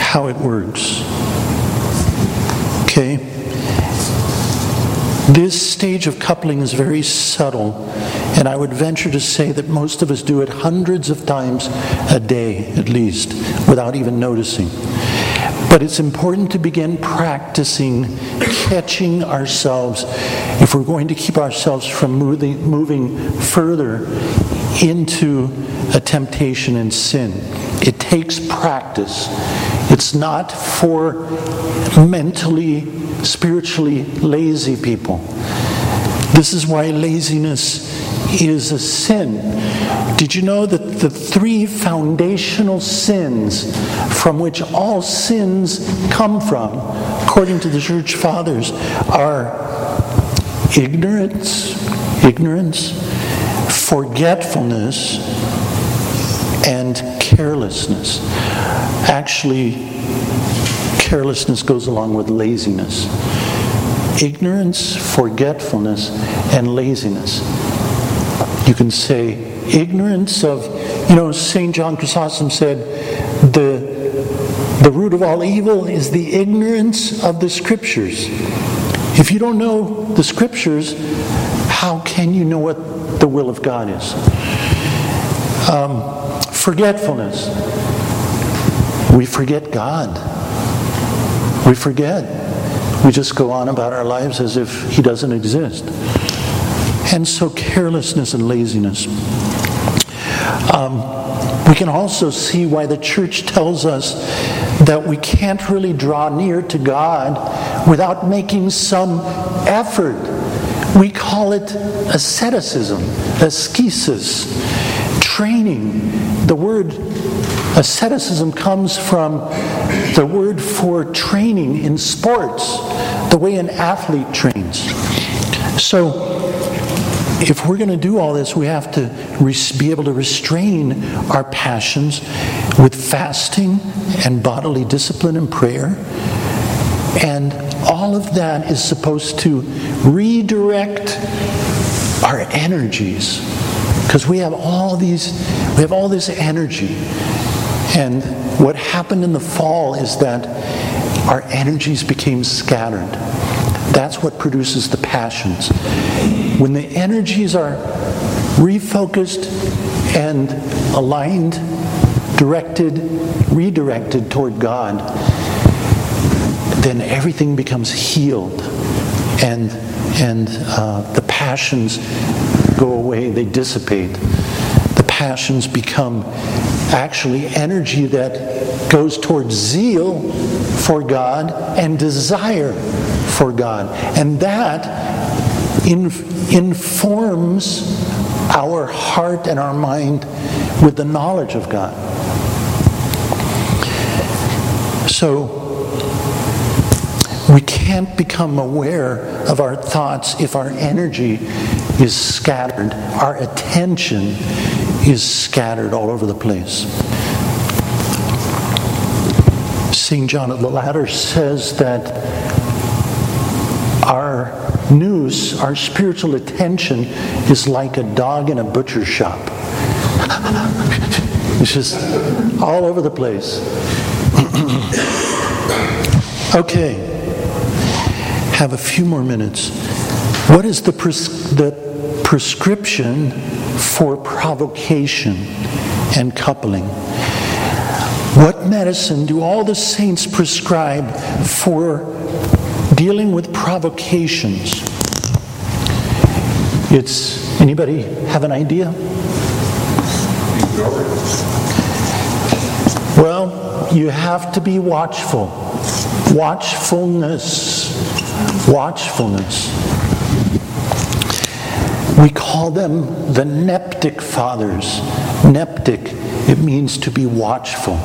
how it works. Okay? This stage of coupling is very subtle, and I would venture to say that most of us do it hundreds of times a day at least, without even noticing. But it's important to begin practicing catching ourselves if we're going to keep ourselves from moving, moving further into a temptation and sin. It takes practice. It's not for mentally, spiritually lazy people. This is why laziness is a sin. Did you know that the three foundational sins from which all sins come from according to the church fathers, are ignorance, ignorance, forgetfulness, and carelessness. Actually, carelessness goes along with laziness. Ignorance, forgetfulness, and laziness. You can say ignorance of, you know, St. John Chrysostom said, the, the root of all evil is the ignorance of the scriptures. If you don't know the scriptures, how can you know what the will of God is? Um, Forgetfulness. We forget God. We forget. We just go on about our lives as if He doesn't exist. And so, carelessness and laziness. Um, we can also see why the church tells us that we can't really draw near to God without making some effort. We call it asceticism, ascesis, training, the word asceticism comes from the word for training in sports, the way an athlete trains. So, if we're going to do all this, we have to be able to restrain our passions with fasting and bodily discipline and prayer. And all of that is supposed to redirect our energies because we have all these we have all this energy. And what happened in the fall is that our energies became scattered. That's what produces the passions. When the energies are refocused and aligned directed redirected toward god then everything becomes healed. And and uh, the passions go away, they dissipate. The passions become actually energy that goes towards zeal for God and desire for God. And that in, informs our heart and our mind with the knowledge of God. So, we can't become aware of our thoughts if our energy is scattered, our attention is scattered all over the place. St. John of the Ladder says that our nous, our spiritual attention, is like a dog in a butcher shop. it's just all over the place. okay, have a few more minutes. What is the, pres- the prescription for provocation and coupling. What medicine do all the saints prescribe for dealing with provocations? It's anybody have an idea? Well, you have to be watchful. Watchfulness. Watchfulness. We call them the neptic fathers. Neptic, it means to be watchful.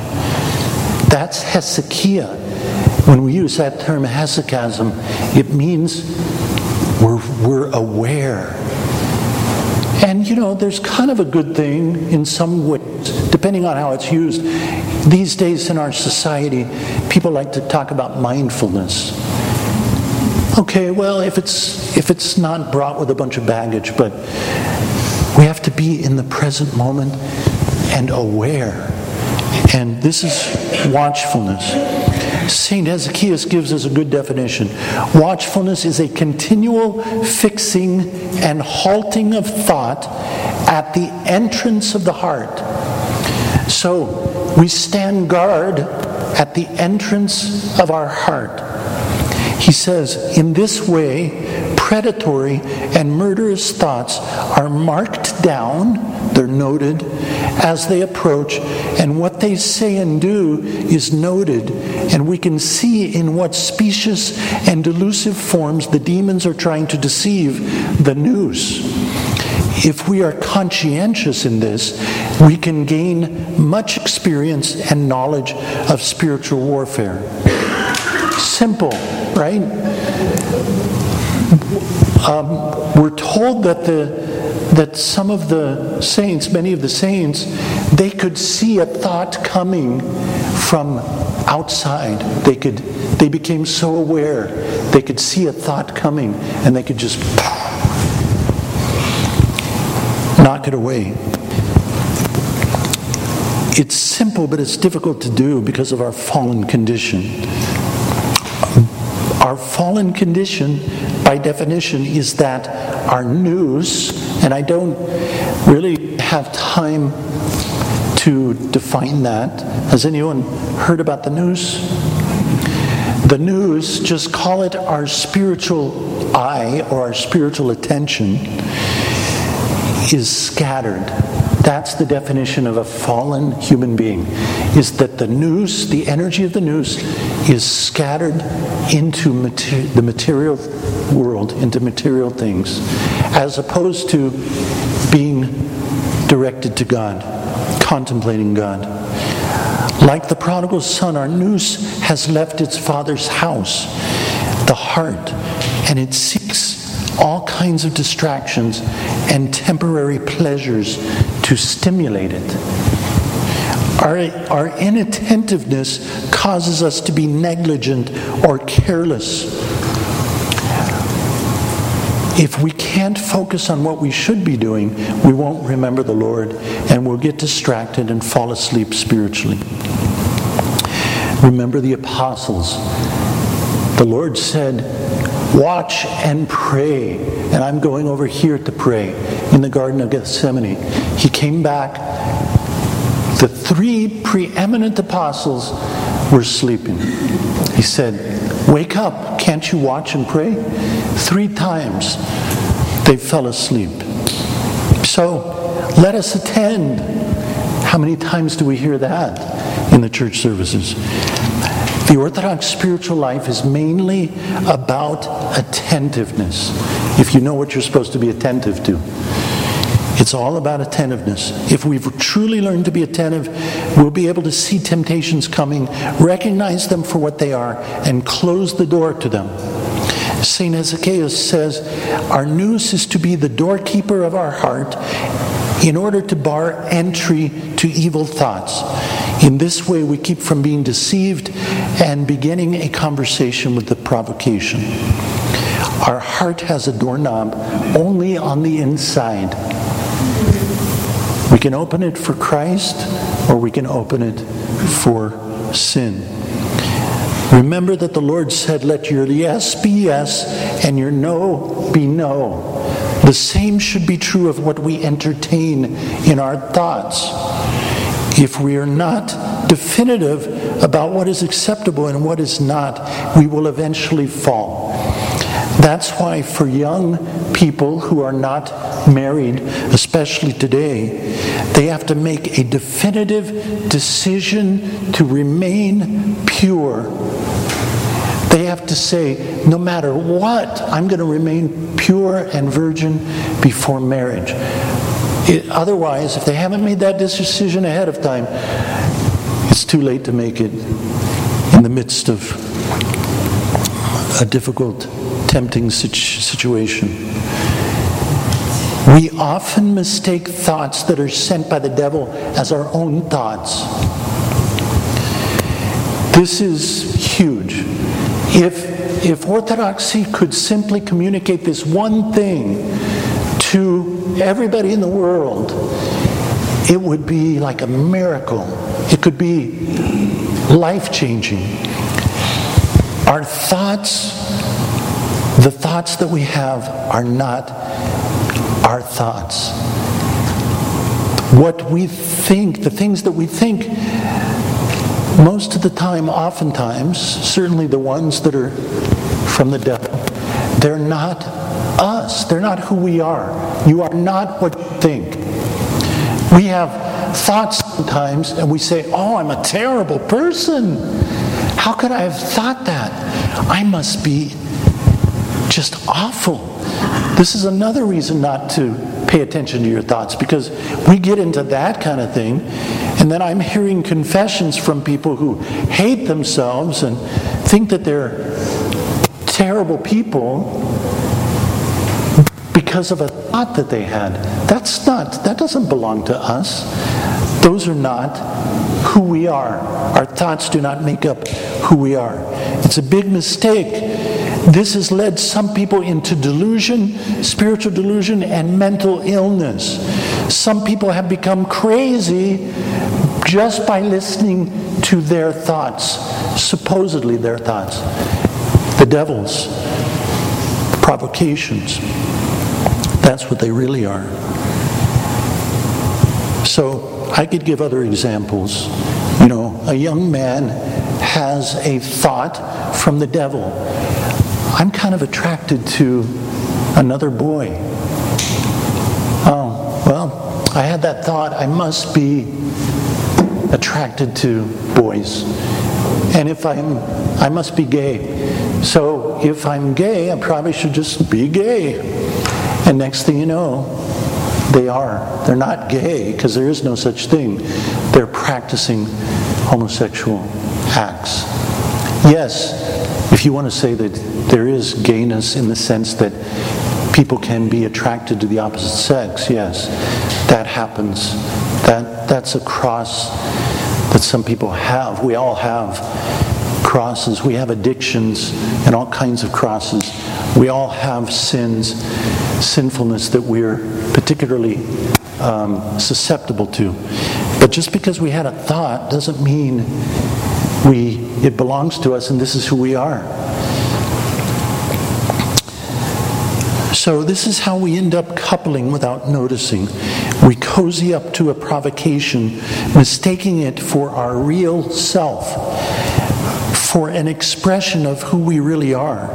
That's hesychia. When we use that term hesychasm, it means we're, we're aware. And you know, there's kind of a good thing in some ways, depending on how it's used. These days in our society, people like to talk about mindfulness. Okay, well, if it's if it's not brought with a bunch of baggage, but we have to be in the present moment and aware. And this is watchfulness. St. Hesychius gives us a good definition. Watchfulness is a continual fixing and halting of thought at the entrance of the heart. So we stand guard at the entrance of our heart. He says, in this way, predatory and murderous thoughts are marked down, they're noted as they approach, and what they say and do is noted, and we can see in what specious and delusive forms the demons are trying to deceive the nous. If we are conscientious in this, we can gain much experience and knowledge of spiritual warfare. Simple right? Um, we're told that the that some of the saints, many of the saints, they could see a thought coming from outside. They could they became so aware they could see a thought coming and they could just knock it away. It's simple, but it's difficult to do because of our fallen condition. Our fallen condition, by definition, is that our nous, and I don't really have time to define that. Has anyone heard about the nous? The nous, just call it our spiritual eye or our spiritual attention, is scattered. That's the definition of a fallen human being, is that the nous, the energy of the nous, is scattered into mater- the material world, into material things, as opposed to being directed to God, contemplating God. Like the prodigal son, our nous has left its father's house, the heart, and it seeks all kinds of distractions and temporary pleasures to stimulate it. Our, our inattentiveness causes us to be negligent or careless. If we can't focus on what we should be doing, we won't remember the Lord and we'll get distracted and fall asleep spiritually. Remember the apostles. The Lord said, Watch and pray. And I'm going over here to pray in the Garden of Gethsemane. He came back. The three preeminent apostles were sleeping. He said, Wake up. Can't you watch and pray? Three times they fell asleep. So let us attend. How many times do we hear that in the church services? The Orthodox spiritual life is mainly about attentiveness. If you know what you're supposed to be attentive to, it's all about attentiveness. If we've truly learned to be attentive, we'll be able to see temptations coming, recognize them for what they are, and close the door to them. St. Hesychius says, Our nous is to be the doorkeeper of our heart in order to bar entry to evil thoughts. In this way, we keep from being deceived and beginning a conversation with the provocation. Our heart has a doorknob only on the inside. We can open it for Christ or we can open it for sin. Remember that the Lord said, Let your yes be yes and your no be no. The same should be true of what we entertain in our thoughts. If we are not definitive about what is acceptable and what is not, we will eventually fall. That's why, for young people who are not married, especially today, they have to make a definitive decision to remain pure. They have to say, no matter what, I'm going to remain pure and virgin before marriage. It, otherwise, if they haven't made that decision ahead of time, it's too late to make it in the midst of a difficult, tempting situation. We often mistake thoughts that are sent by the devil as our own thoughts. This is huge. If, if orthodoxy could simply communicate this one thing to everybody in the world, it would be like a miracle. It could be life changing. Our thoughts, the thoughts that we have, are not our thoughts. What we think, the things that we think, most of the time, oftentimes, certainly the ones that are from the devil, they're not us. They're not who we are. You are not what you think. We have thoughts sometimes and we say, Oh, I'm a terrible person. How could I have thought that? I must be just awful. This is another reason not to pay attention to your thoughts because we get into that kind of thing. And then I'm hearing confessions from people who hate themselves and think that they're terrible people because of a thought that they had. That's not, that doesn't belong to us. Those are not who we are. Our thoughts do not make up who we are. It's a big mistake. This has led some people into delusion, spiritual delusion, and mental illness. Some people have become crazy just by listening to their thoughts, supposedly their thoughts. The devil's provocations. That's what they really are. So I could give other examples. You know, a young man has a thought from the devil. I'm kind of attracted to another boy. Oh, well, I had that thought. I must be attracted to boys. And if I'm, I must be gay. So if I'm gay, I probably should just be gay. And next thing you know, they are. They're not gay because there is no such thing. They're practicing homosexual acts. Yes, if you want to say that there is gayness in the sense that people can be attracted to the opposite sex, yes, that happens. That, that's a cross that some people have. We all have crosses. We have addictions and all kinds of crosses. We all have sins, sinfulness that we're particularly um, susceptible to. But just because we had a thought doesn't mean we it belongs to us and this is who we are. So, this is how we end up coupling without noticing. We cozy up to a provocation, mistaking it for our real self, for an expression of who we really are.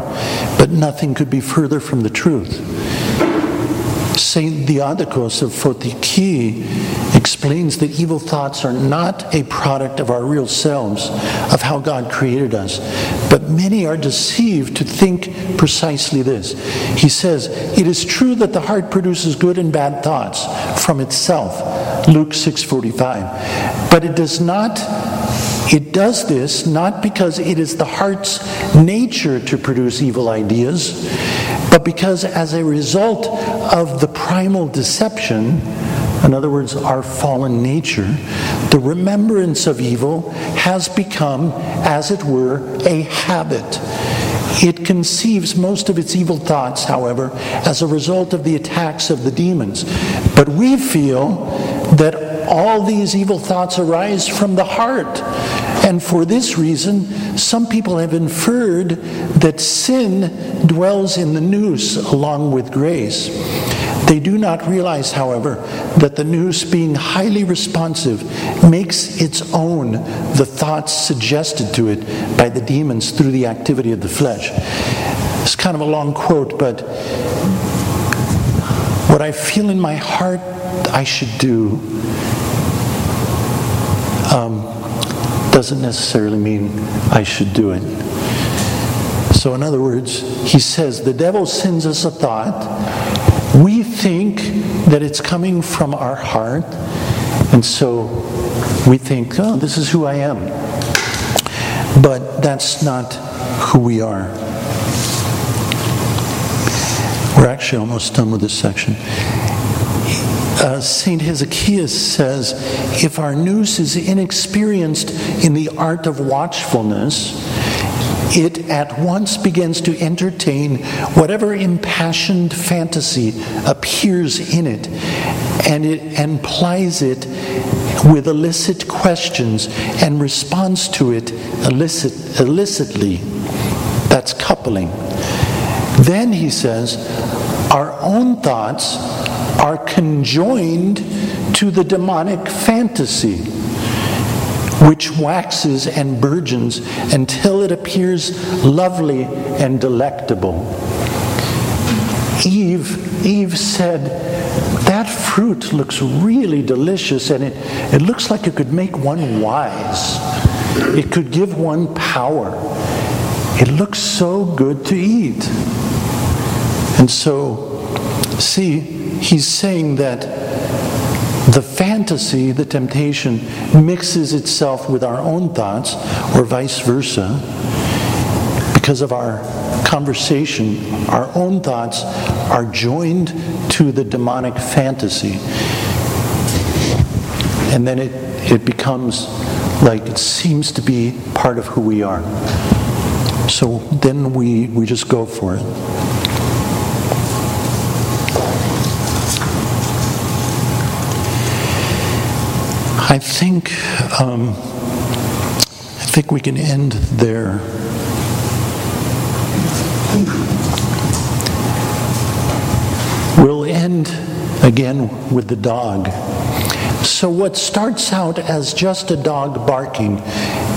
But nothing could be further from the truth. Saint Diadochos of Photiki explains that evil thoughts are not a product of our real selves, of how God created us, but many are deceived to think precisely this. He says, It is true that the heart produces good and bad thoughts from itself, Luke 6:45, but it does not it does this not because it is the heart's nature to produce evil ideas, but because as a result of the primal deception, in other words, our fallen nature, the remembrance of evil has become, as it were, a habit. It conceives most of its evil thoughts, however, as a result of the attacks of the demons. But we feel that all these evil thoughts arise from the heart. And for this reason, some people have inferred that sin dwells in the nous along with grace. They do not realize, however, that the nous, being highly responsive, makes its own the thoughts suggested to it by the demons through the activity of the flesh. It's kind of a long quote, but what I feel in my heart I should do um, doesn't necessarily mean I should do it. So, in other words, he says the devil sends us a thought. We think that it's coming from our heart, and so we think, oh, this is who I am. But that's not who we are. We're actually almost done with this section uh, St. Hesychius says if our nous is inexperienced in the art of watchfulness, it at once begins to entertain whatever impassioned fantasy appears in it, and it and it with illicit questions and responds to it illicit, illicitly. That's coupling. Then he says, our own thoughts are conjoined to the demonic fantasy, which waxes and burgeons until it appears lovely and delectable. Eve, Eve said, That fruit looks really delicious and it, it looks like it could make one wise. It could give one power. It looks so good to eat. And so, see, he's saying that the fantasy, the temptation, mixes itself with our own thoughts, or vice versa, because of our conversation, our own thoughts, are joined to the demonic fantasy. And then it, it becomes like it seems to be part of who we are. So then we, we just go for it. I think um, I think we can end there. We'll end again with the dog. So, what starts out as just a dog barking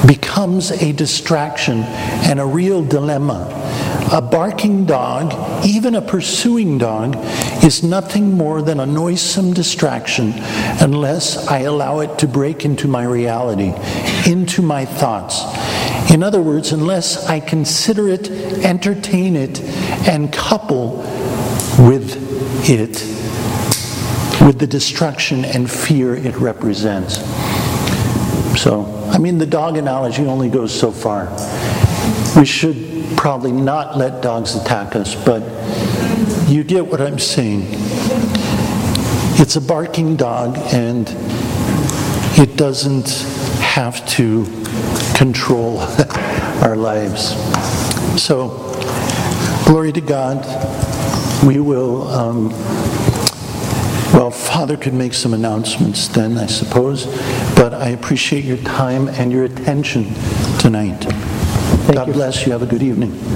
becomes a distraction and a real dilemma. A barking dog, even a pursuing dog, is nothing more than a noisome distraction unless I allow it to break into my reality, into my thoughts. In other words, unless I consider it, entertain it, and couple with it with the destruction and fear it represents. So, I mean, the dog analogy only goes so far. We should probably not let dogs attack us, but you get what I'm saying. It's a barking dog, and it doesn't have to control our lives. So, glory to God. We will. Um, well, Father could make some announcements then, I suppose, but I appreciate your time and your attention tonight. God bless you. Have a good evening.